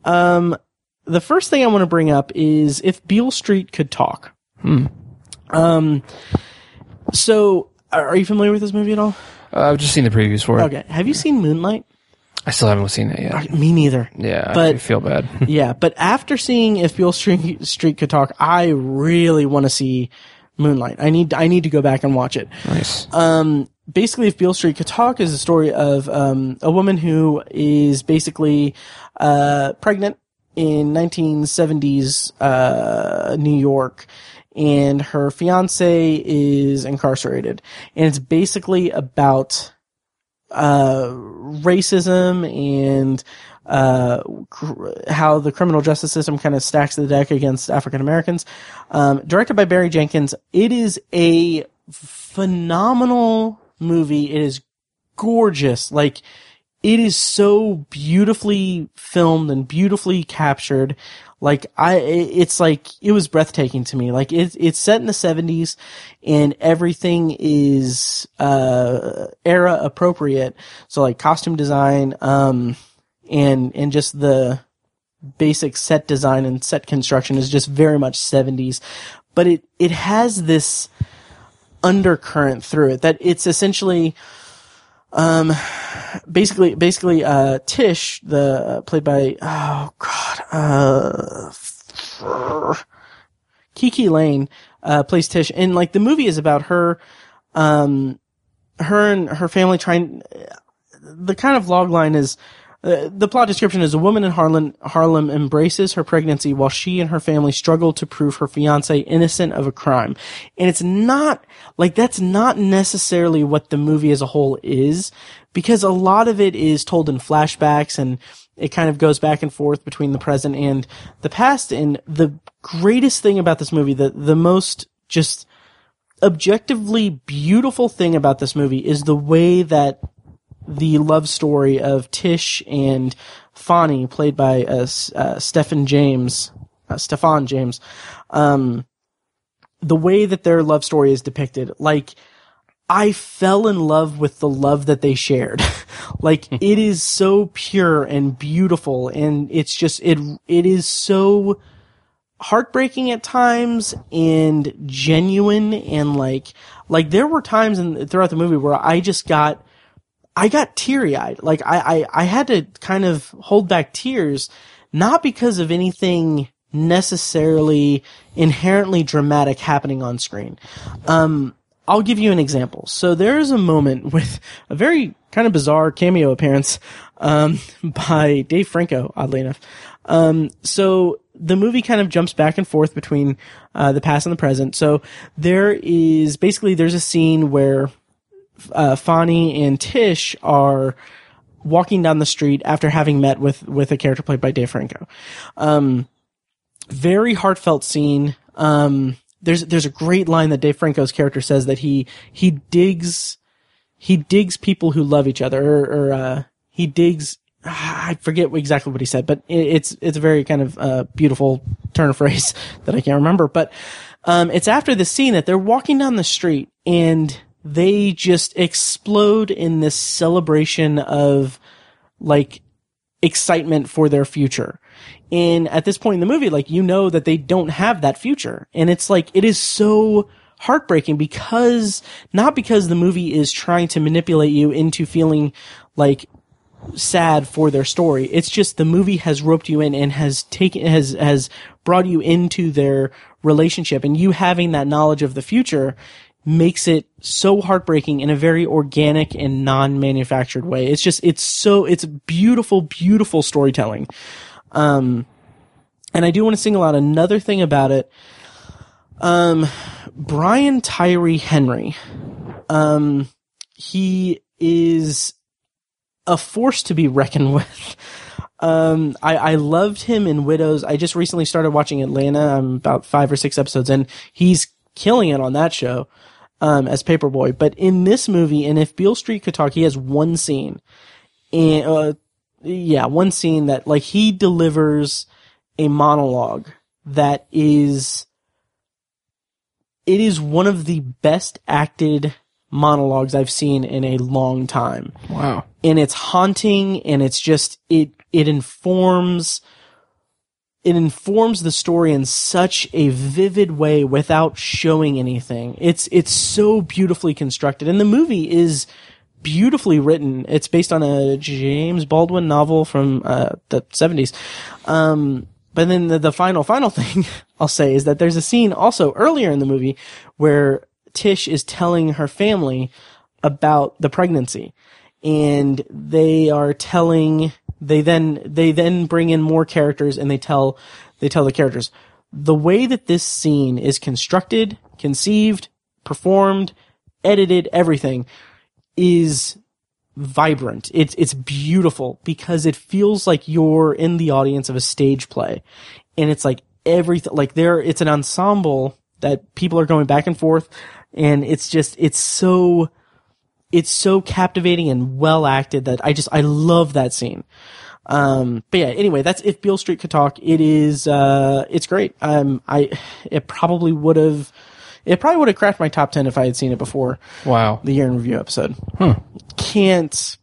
Um, the first thing I want to bring up is if Beale Street could talk. Hmm. Um, so are you familiar with this movie at all? Uh, I've just seen the previews for it. Okay. Have you seen Moonlight? I still haven't seen it yet. Me neither. Yeah, But- I feel bad. yeah, but after seeing If Beale Street, Street Could Talk, I really want to see Moonlight. I need I need to go back and watch it. Nice. Um, basically, If Beale Street Could Talk is a story of um, a woman who is basically uh, pregnant in 1970s uh, New York, and her fiance is incarcerated, and it's basically about uh, racism and uh, cr- how the criminal justice system kind of stacks the deck against African Americans. Um, directed by Barry Jenkins, it is a phenomenal movie. It is gorgeous. Like, it is so beautifully filmed and beautifully captured. Like I, it's like it was breathtaking to me. Like it, it's set in the seventies, and everything is uh era appropriate. So like costume design, um, and and just the basic set design and set construction is just very much seventies. but it it has this undercurrent through it that it's essentially um basically basically uh Tish the played by oh god uh KiKi Layne uh plays Tish. And like the movie is about her um her and her family trying the kind of log line is uh, the plot description is a woman in Harlem, Harlem embraces her pregnancy while she and her family struggle to prove her fiance innocent of a crime. And it's not, like, that's not necessarily what the movie as a whole is, because a lot of it is told in flashbacks and it kind of goes back and forth between the present and the past. And the greatest thing about this movie, the, the most just objectively beautiful thing about this movie is the way that the love story of Tish and Fonny, played by uh, uh, Stephen James, uh, Stephan James, um, the way that their love story is depicted, like, I fell in love with the love that they shared. like, it is so pure and beautiful, and it's just, it, it is so heartbreaking at times and genuine and like, like there were times in, throughout the movie where I just got, I got teary eyed. Like I, I, I had to kind of hold back tears, not because of anything necessarily inherently dramatic happening on screen. Um, I'll give you an example. So there is a moment with a very kind of bizarre cameo appearance, um, by Dave Franco, oddly enough. Um, so the movie kind of jumps back and forth between, uh, the past and the present. So there is basically, there's a scene where uh, Fonny and Tish are walking down the street after having met with with a character played by Dave Franco. Um, very heartfelt scene. Um, there's there's a great line that Dave Franco's character says that he he digs he digs people who love each other or, or uh, he digs I forget exactly what he said, but it's it's a very kind of uh, beautiful turn of phrase that I can't remember. But um, it's after the scene that they're walking down the street and they just explode in this celebration of like excitement for their future. And at this point in the movie, like, you know that they don't have that future. And it's like, it is so heartbreaking because, not because the movie is trying to manipulate you into feeling like sad for their story. It's just the movie has roped you in and has taken, has, has brought you into their relationship and you having that knowledge of the future makes it so heartbreaking in a very organic and non-manufactured way. It's just, it's so, it's beautiful, beautiful storytelling. Um, and I do want to single out another thing about it. Um, Brian Tyree Henry, um, he is a force to be reckoned with. Um, I, I loved him in Widows. I just recently started watching Atlanta. I'm about five or six episodes in. He's killing it on that show um, as Paperboy. But in this movie, and if Beale Street could talk, he has one scene, and uh, yeah, one scene that like he delivers a monologue that is it is one of the best acted monologues I've seen in a long time. Wow. And it's haunting and it's just it it informs it informs the story in such a vivid way without showing anything. It's it's so beautifully constructed, and the movie is beautifully written. It's based on a James Baldwin novel from uh, the seventies. Um, but then the, the final final thing I'll say is that there's a scene also earlier in the movie where Tish is telling her family about the pregnancy, and they are telling they then they then bring in more characters and they tell they tell the characters the way that this scene is constructed, conceived, performed, edited, everything is vibrant. It's it's beautiful because it feels like you're in the audience of a stage play. And it's like everything like there it's an ensemble that people are going back and forth and it's just it's so it's so captivating and well acted that I just I love that scene. Um, but yeah, anyway, that's if Beale Street could talk. It is uh, it's great. Um, I it probably would have it probably would have cracked my top ten if I had seen it before. Wow, the year in review episode. Huh. Can't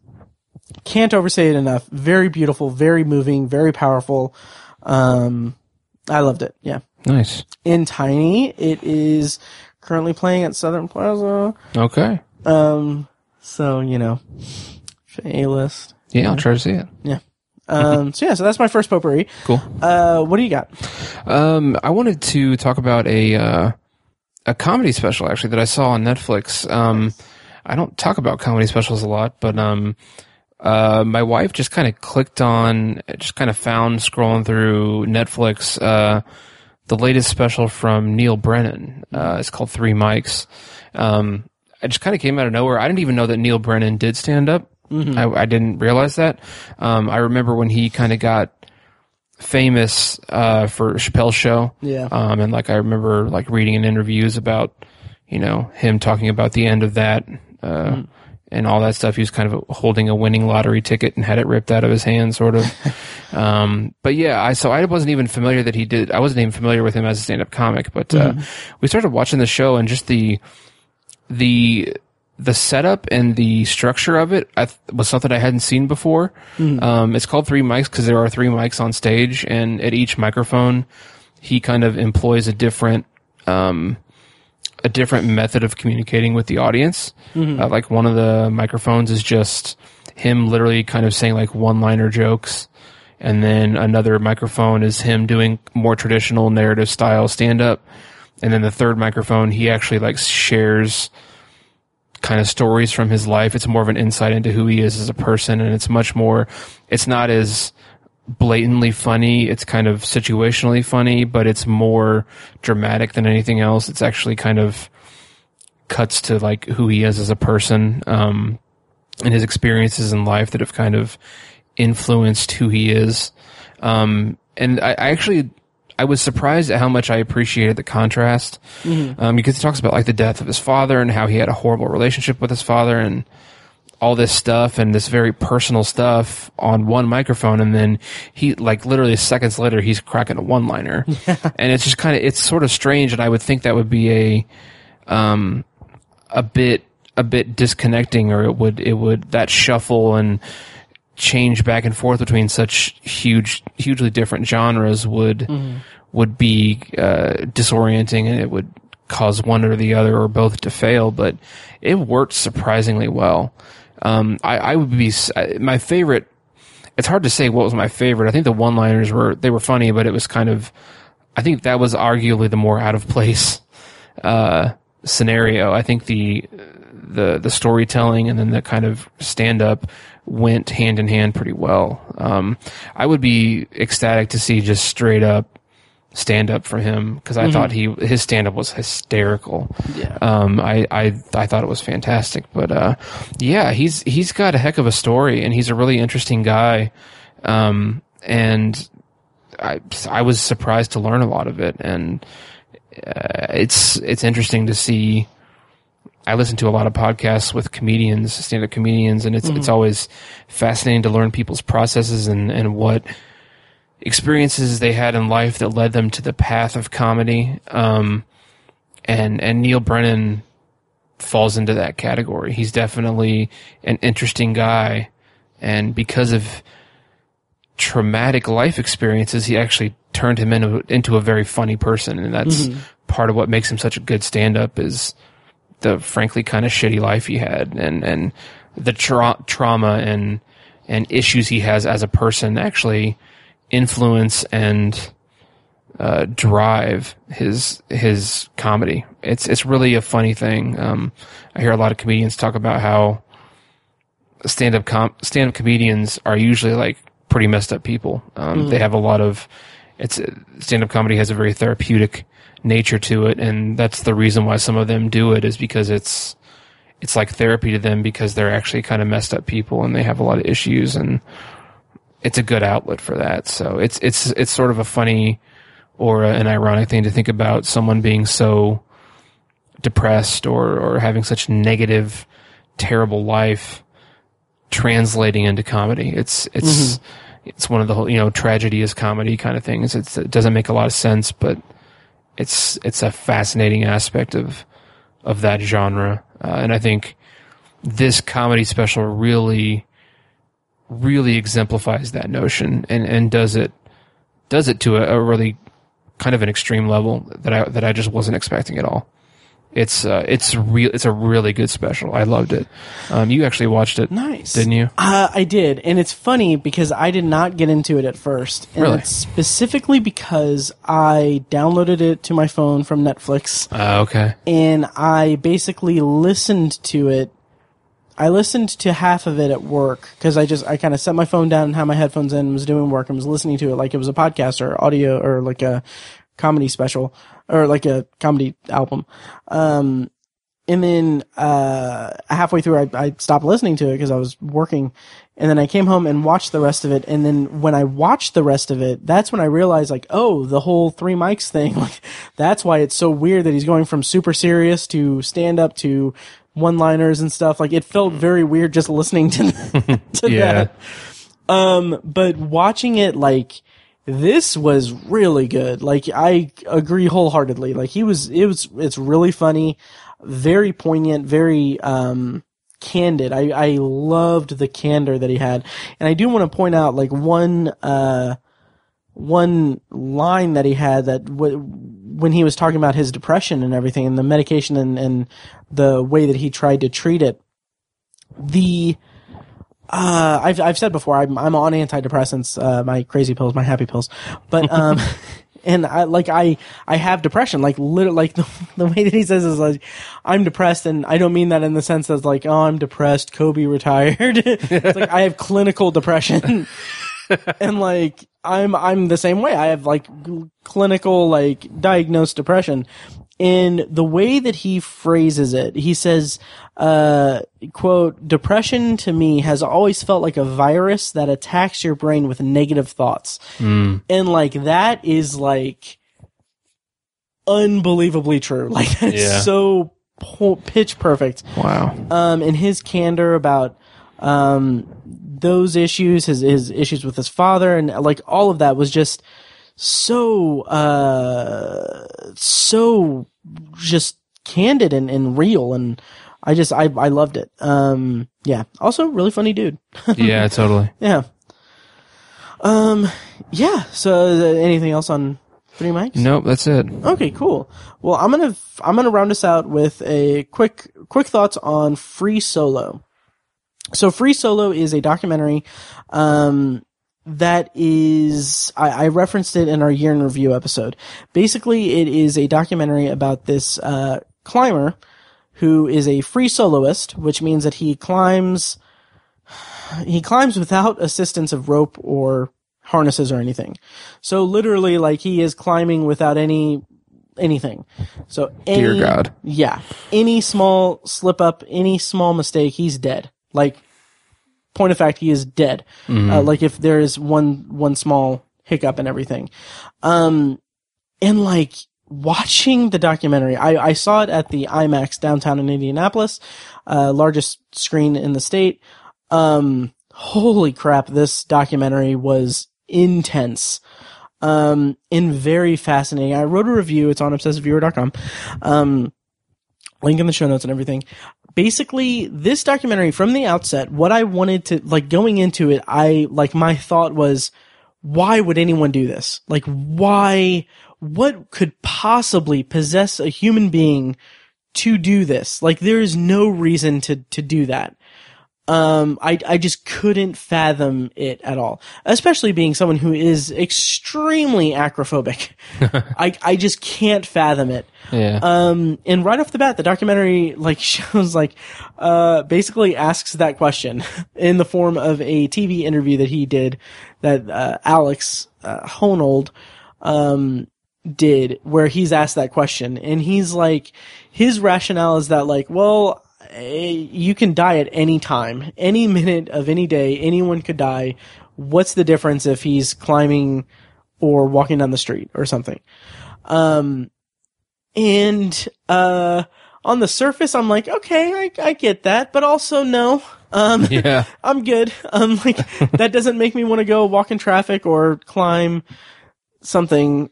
can't overstate it enough. Very beautiful, very moving, very powerful. Um, I loved it. Yeah. Nice. In Tiny, it is currently playing at Southern Plaza. Okay. Um, so you know, A list. Yeah, I'll try to see it. Yeah. Um, so yeah, so that's my first potpourri. Cool. Uh, what do you got? Um, I wanted to talk about a uh, a comedy special actually that I saw on Netflix. Um, I don't talk about comedy specials a lot, but um, uh, my wife just kind of clicked on, just kind of found scrolling through Netflix, uh, the latest special from Neal Brennan. Uh, it's called Three Mics. Um, it just kind of came out of nowhere. I didn't even know that Neal Brennan did stand up. Mhm. I, I didn't realize that. Um, I remember when he kind of got famous uh, for Chappelle's show. Yeah. Um, and like I remember like reading in interviews about, you know, him talking about the end of that, uh, Mm. and all that stuff. He was kind of holding a winning lottery ticket and had it ripped out of his hand, sort of. um, but yeah, I so I wasn't even familiar that he did. I wasn't even familiar with him as a stand-up comic. But uh, Mhm. we started watching the show and just the the the setup and the structure of it I th- was something I hadn't seen before. Mhm. Um, it's called three mics because there are three mics on stage, and at each microphone, he kind of employs a different um, a different method of communicating with the audience. Mhm. Uh, like one of the microphones is just him literally kind of saying like one liner jokes. And then another microphone is him doing more traditional narrative style stand up. And then the third microphone, he actually like shares kind of stories from his life. It's more of an insight into who he is as a person. And it's much more, it's not as blatantly funny. It's kind of situationally funny, but it's more dramatic than anything else. It's actually kind of cuts to like who he is as a person, um, and his experiences in life that have kind of influenced who he is. Um, and I, I actually, I was surprised at how much I appreciated the contrast, Mhm. um, because he talks about like the death of his father and how he had a horrible relationship with his father and all this stuff and this very personal stuff on one microphone. And then he like literally seconds later he's cracking a one liner and it's just kind of it's sort of strange and i would think that would be a um a bit a bit disconnecting or it would it would that shuffle and change back and forth between such huge hugely different genres would Mhm. would be uh, disorienting and it would cause one or the other or both to fail but it worked surprisingly well um, I, I would be my favorite it's hard to say what was my favorite i think the one liners were they were funny but it was kind of i think that was arguably the more out of place uh, scenario i think the the the storytelling and then the kind of stand up went hand in hand pretty well. Um, I would be ecstatic to see just straight up stand up for him because I Mhm. thought he his stand up was hysterical. Yeah. Um, I, I I thought it was fantastic, but uh, yeah, he's he's got a heck of a story and he's a really interesting guy. Um, and I I was surprised to learn a lot of it and uh, it's it's interesting to see. I listen to a lot of podcasts with comedians, stand-up comedians, and it's Mhm. it's always fascinating to learn people's processes and and what experiences they had in life that led them to the path of comedy. Um, and and Neal Brennan falls into that category. He's definitely an interesting guy, and because of traumatic life experiences, he actually turned him into into a very funny person, and that's Mhm. part of what makes him such a good stand-up is the frankly kind of shitty life he had, and and the tra- trauma and and issues he has as a person actually influence and uh, drive his his comedy. It's it's really a funny thing. Um, I hear a lot of comedians talk about how stand up com- stand up comedians are usually like pretty messed up people. Um, Mhm. They have a lot of it's stand up comedy has a very therapeutic nature to it, and that's the reason why some of them do it is because it's it's like therapy to them because they're actually kind of messed up people and they have a lot of issues and it's a good outlet for that. So it's it's it's sort of a funny or an ironic thing to think about someone being so depressed or or having such negative, terrible life translating into comedy. It's it's mm-hmm. it's one of the whole you know tragedy is comedy kind of things. It's, it doesn't make a lot of sense, but it's it's a fascinating aspect of of that genre, uh, and I think this comedy special really really exemplifies that notion and and does it does it to a, a really kind of an extreme level that I that I just wasn't expecting at all. It's uh, it's real. It's a really good special. I loved it. Um, you actually watched it, Nice. didn't you? Uh, I did, and it's funny because I did not get into it at first, and Really? it's specifically because I downloaded it to my phone from Netflix, Uh, okay. and I basically listened to it. I listened to half of it at work because I just I kind of set my phone down and had my headphones in, and was doing work, and was listening to it like it was a podcast or audio or like a comedy special or like a comedy album. Um, and then uh, halfway through, I, I stopped listening to it because I was working, and then I came home and watched the rest of it. And then when I watched the rest of it, that's when I realized, like, oh, the whole three mics thing. Like, that's why it's so weird that he's going from super serious to stand up to one-liners and stuff. Like, it felt very weird just listening to, to Yeah. that. Um, but watching it, like, this was really good. Like, I agree wholeheartedly. Like, he was, it was, it's really funny, very poignant, very, um, candid. I, I loved the candor that he had. And I do want to point out, like, one, uh, one line that he had that w- when he was talking about his depression and everything and the medication and, and the way that he tried to treat it, the, uh, I've I've said before I'm I'm on antidepressants, uh, my crazy pills, my happy pills, but um, and I like I I have depression, like literally, like the, the way that he says is like I'm depressed, and I don't mean that in the sense as like oh I'm depressed, Kobe retired. it's like I have clinical depression, and like I'm I'm the same way. I have like g- clinical like diagnosed depression. In the way that he phrases it, he says, uh, quote, depression to me has always felt like a virus that attacks your brain with negative thoughts. Mm. And like that is like unbelievably true. Like that's Yeah. so po- pitch perfect. Wow. Um, and his candor about um those issues, his his issues with his father, and like all of that was just so uh so just candid and, and real and I just I I loved it. Um yeah. Also really funny dude. Yeah, totally. yeah. Um yeah, so uh, anything else on Three Mics? Nope, that's it. Okay, cool. Well, I'm gonna I'm gonna round us out with a quick quick thoughts on Free Solo. So, Free Solo is a documentary um, that is I, I referenced it in our year in review episode. Basically, it is a documentary about this uh, climber who is a free soloist, which means that he climbs he climbs without assistance of rope or harnesses or anything. So literally, like he is climbing without any anything. So any, Dear God. yeah, any small slip up, any small mistake, he's dead. Like point of fact, he is dead. Mhm. Uh, like if there is one one small hiccup and everything. Um, and like watching the documentary, I, I saw it at the IMAX downtown in Indianapolis, uh, largest screen in the state. Um, holy crap, this documentary was intense. Um, and very fascinating. I wrote a review. It's on obsessiveviewer.com. Um, link in the show notes and everything. Basically, this documentary from the outset, what I wanted to, like going into it, I, like my thought was, why would anyone do this? Like, why, what could possibly possess a human being to do this? Like, there is no reason to, to do that. Um, I, I just couldn't fathom it at all. Especially being someone who is extremely acrophobic. I, I just can't fathom it. Yeah. Um, and right off the bat, the documentary like shows like, uh, basically asks that question in the form of a TV interview that he did that, uh, Alex, uh, Honnold, um, did where he's asked that question and he's like, his rationale is that like, well, you can die at any time, any minute of any day, anyone could die. What's the difference if he's climbing or walking down the street or something? Um, and, uh, on the surface, I'm like, okay, I, I get that, but also no. Um, Yeah. I'm good. Um, like, that doesn't make me want to go walk in traffic or climb something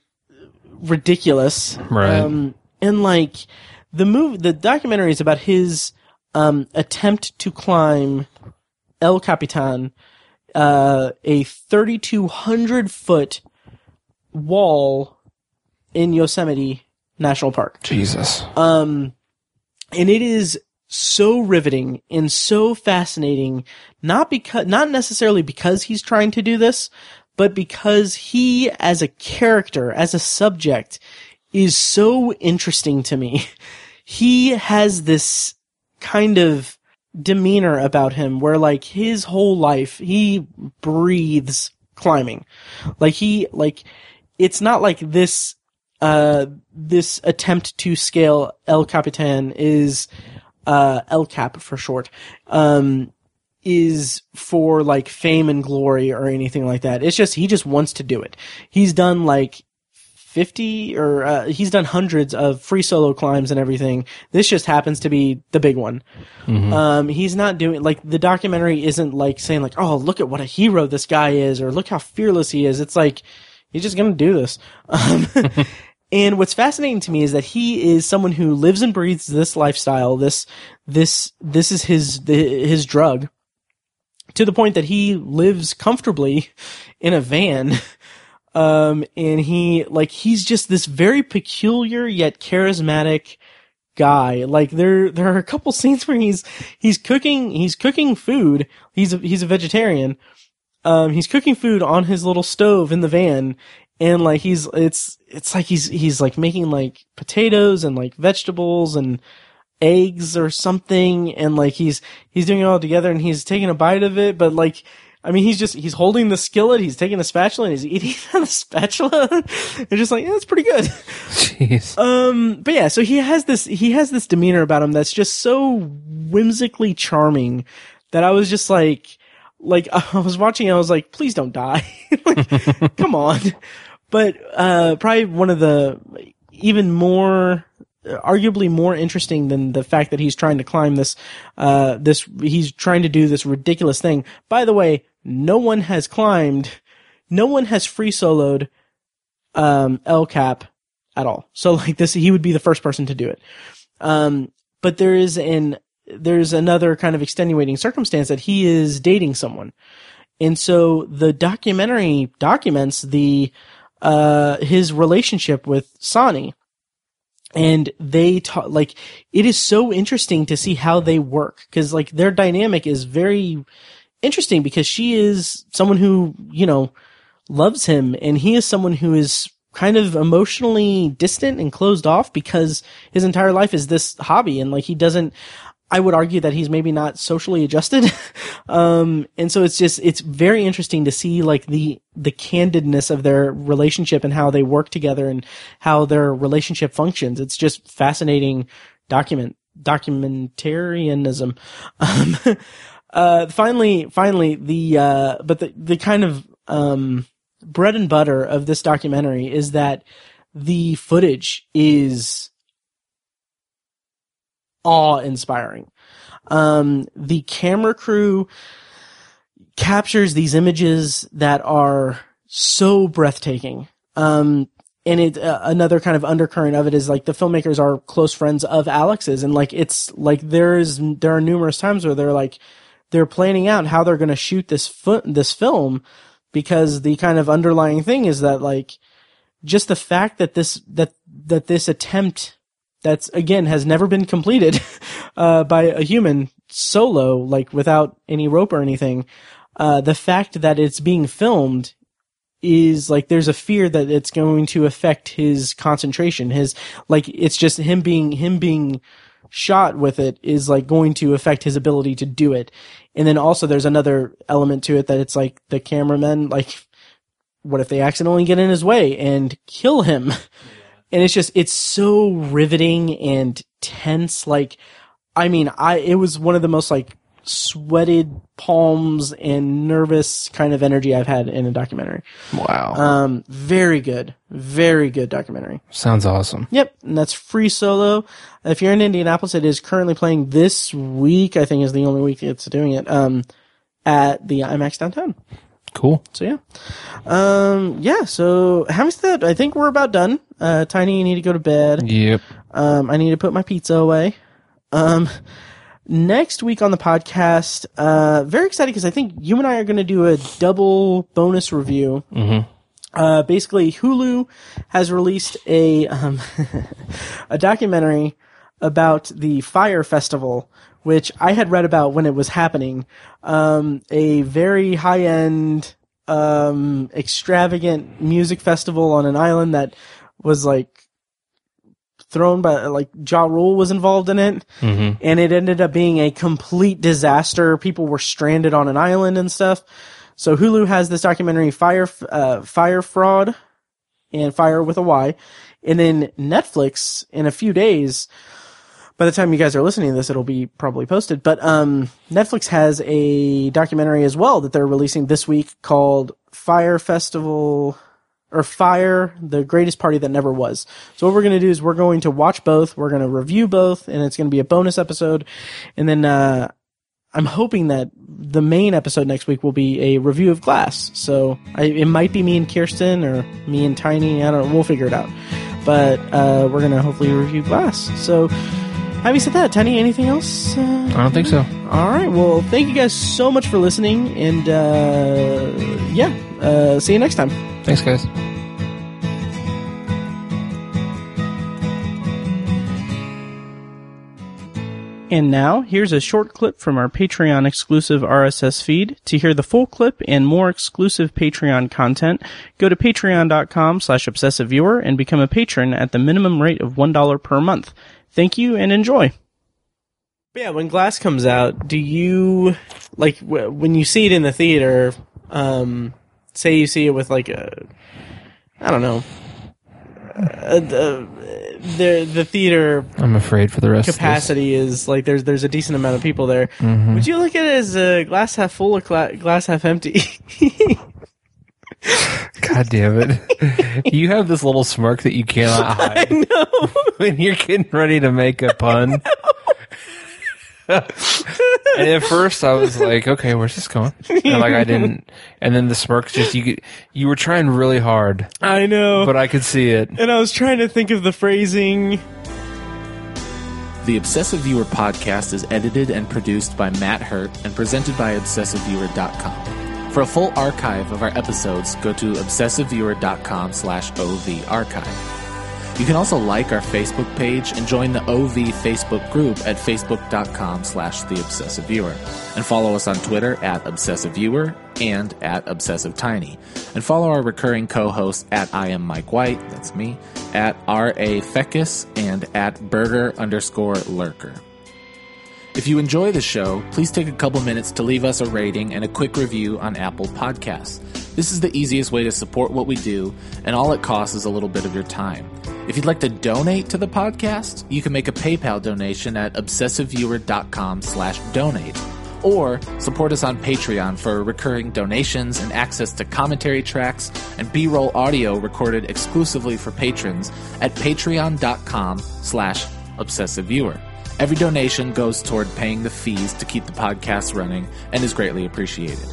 ridiculous. Right. Um, and like, the move, the documentary is about his, um, attempt to climb El Capitan, uh, a 3,200 foot wall in Yosemite National Park. Jesus. Um, and it is so riveting and so fascinating, not because, not necessarily because he's trying to do this, but because he, as a character, as a subject, is so interesting to me. He has this kind of demeanor about him where like his whole life, he breathes climbing. Like he, like, it's not like this, uh, this attempt to scale El Capitan is, uh, El Cap for short, um, is for like fame and glory or anything like that. It's just, he just wants to do it. He's done like 50 or, uh, he's done hundreds of free solo climbs and everything. This just happens to be the big one. Mhm. Um, he's not doing, like, the documentary isn't like saying like, oh, look at what a hero this guy is or look how fearless he is. It's like, he's just gonna do this. Um, and what's fascinating to me is that he is someone who lives and breathes this lifestyle. This, this, this is his, his drug to the point that he lives comfortably in a van. Um, and he, like, he's just this very peculiar yet charismatic guy. Like, there, there are a couple scenes where he's, he's cooking, he's cooking food. He's a, he's a vegetarian. Um, he's cooking food on his little stove in the van. And like, he's, it's, it's like he's, he's like making like potatoes and like vegetables and, eggs or something and like he's he's doing it all together and he's taking a bite of it but like I mean he's just he's holding the skillet he's taking the spatula and he's eating on the spatula. And just like yeah that's pretty good. Jeez. um but yeah so he has this he has this demeanor about him that's just so whimsically charming that I was just like like I was watching I was like please don't die. Like come on. But uh probably one of the even more arguably more interesting than the fact that he's trying to climb this uh this he's trying to do this ridiculous thing. By the way no one has climbed no one has free soloed um el cap at all. So like this he would be the first person to do it. Um but there is an there's another kind of extenuating circumstance that he is dating someone. And so the documentary documents the uh his relationship with Sanni. And they talk like it is so interesting to see how they work. Because like their dynamic is very interesting because she is someone who you know loves him and he is someone who is kind of emotionally distant and closed off because his entire life is this hobby and like he doesn't I would argue that he's maybe not socially adjusted. um, and so it's just, it's very interesting to see like the, the candidness of their relationship and how they work together and how their relationship functions. It's just fascinating document, documentarianism. Um, uh, finally, finally, the, uh, but the, the kind of, um, bread and butter of this documentary is that the footage is awe inspiring. Um, the camera crew captures these images that are so breathtaking. Um, and it, uh, another kind of undercurrent of it is like the filmmakers are close friends of Alex's and like it's like there's, there are numerous times where they're like, they're planning out how they're going to shoot this foot, this film because the kind of underlying thing is that like just the fact that this, that, that this attempt that's again has never been completed uh, by a human solo, like without any rope or anything. Uh, the fact that it's being filmed is like there's a fear that it's going to affect his concentration. His like it's just him being him being shot with it is like going to affect his ability to do it. And then also there's another element to it that it's like the cameramen like what if they accidentally get in his way and kill him? and it's just it's so riveting and tense like i mean i it was one of the most like sweated palms and nervous kind of energy i've had in a documentary Wow. um very good very good documentary Sounds awesome. Yep, and that's free solo. If you're in Indianapolis, it is currently playing this week. I think is the only week it's doing it. Um, at the IMAX downtown. Cool. So yeah, um, yeah. So having said that, I think we're about done. Uh, Tiny, you need to go to bed. Yep. Um, I need to put my pizza away. Um, next week on the podcast, uh, very excited because I think you and I are going to do a double bonus review. Mm-hmm. Uh, basically, Hulu has released a um, a documentary about the Fyre Festival, which I had read about when it was happening. Um, a very high end, um, extravagant music festival on an island that was like thrown by like Ja Rule was involved in it, Mhm. and it ended up being a complete disaster. People were stranded on an island and stuff. So Hulu has this documentary, Fire uh, Fyre Fraud, and Fire with a Y, and then Netflix in a few days. By the time you guys are listening to this, it'll be probably posted. But um, Netflix has a documentary as well that they're releasing this week called Fyre Festival or Fyre, the greatest party that never was. So what we're going to do is we're going to watch both. We're going to review both, and it's going to be a bonus episode. And then uh, I'm hoping that the main episode next week will be a review of Glass. So I, it might be me and Kirsten or me and Tiny. I don't. know. We'll figure it out. But uh, we're going to hopefully review Glass. So. Having said that, Tiny, anything else? Uh, I don't think so. all right. Well, thank you guys so much for listening, and uh, yeah, uh, see you next time. Thanks, guys. And now, here's a short clip from our Patreon exclusive RSS feed. To hear the full clip and more exclusive Patreon content, go to patreon.com slash obsessiveviewer and become a patron at the minimum rate of $1 per month. Thank you and enjoy. Yeah, when Glass comes out, do you, like, w- when you see it in the theater, um, say you see it with, like, a, I don't know, uh, the, the, the theater I'm afraid for the rest capacity is like there's there's a decent amount of people there. Mhm. Would you look at it as a glass half full or cla- glass half empty? God damn it. you have this little smirk that you cannot hide. I know. when you're getting ready to make a pun. and at first I was like, okay, where's this going? And like I didn't and then the smirk just you could- you were trying really hard. I know. But I could see it. and I was trying to think of the phrasing. The Obsessive Viewer podcast is edited and produced by Matt Hurt and presented by ObsessiveViewer.com. For a full archive of our episodes, go to ObsessiveViewer.com slash OV archive. You can also like our Facebook page and join the OV Facebook group at facebook.com slash the obsessive viewer. And follow us on Twitter at obsessive viewer and at obsessive tiny. And follow our recurring co-hosts at I am Mike White, that's me, at R.A. Feckus and at burger underscore lurker. If you enjoy the show, please take a couple minutes to leave us a rating and a quick review on Apple Podcasts. This is the easiest way to support what we do, and all it costs is a little bit of your time. If you'd like to donate to the podcast, you can make a PayPal donation at obsessiveviewer.com slash donate. Or support us on Patreon for recurring donations and access to commentary tracks and B-roll audio recorded exclusively for patrons at patreon.com slash obsessiveviewer. Every donation goes toward paying the fees to keep the podcast running and is greatly appreciated.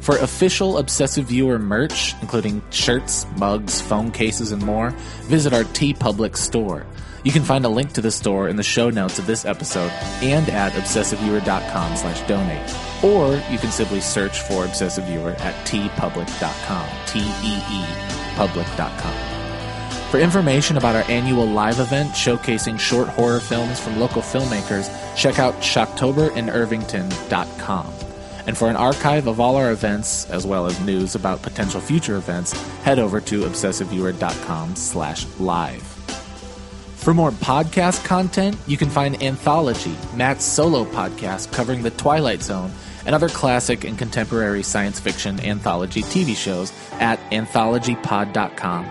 For official Obsessive Viewer merch, including shirts, mugs, phone cases, and more, visit our TeePublic store. You can find a link to the store in the show notes of this episode and at obsessiveviewer.com slash donate. Or you can simply search for Obsessive Viewer at teepublic.com. T-E-E public.com. For information about our annual live event showcasing short horror films from local filmmakers, check out shocktoberInIrvington.com. And for an archive of all our events, as well as news about potential future events, head over to obsessiveviewer.com slash live. For more podcast content, you can find Anthology, Matt's solo podcast covering the Twilight Zone and other classic and contemporary science fiction anthology TV shows at anthologypod.com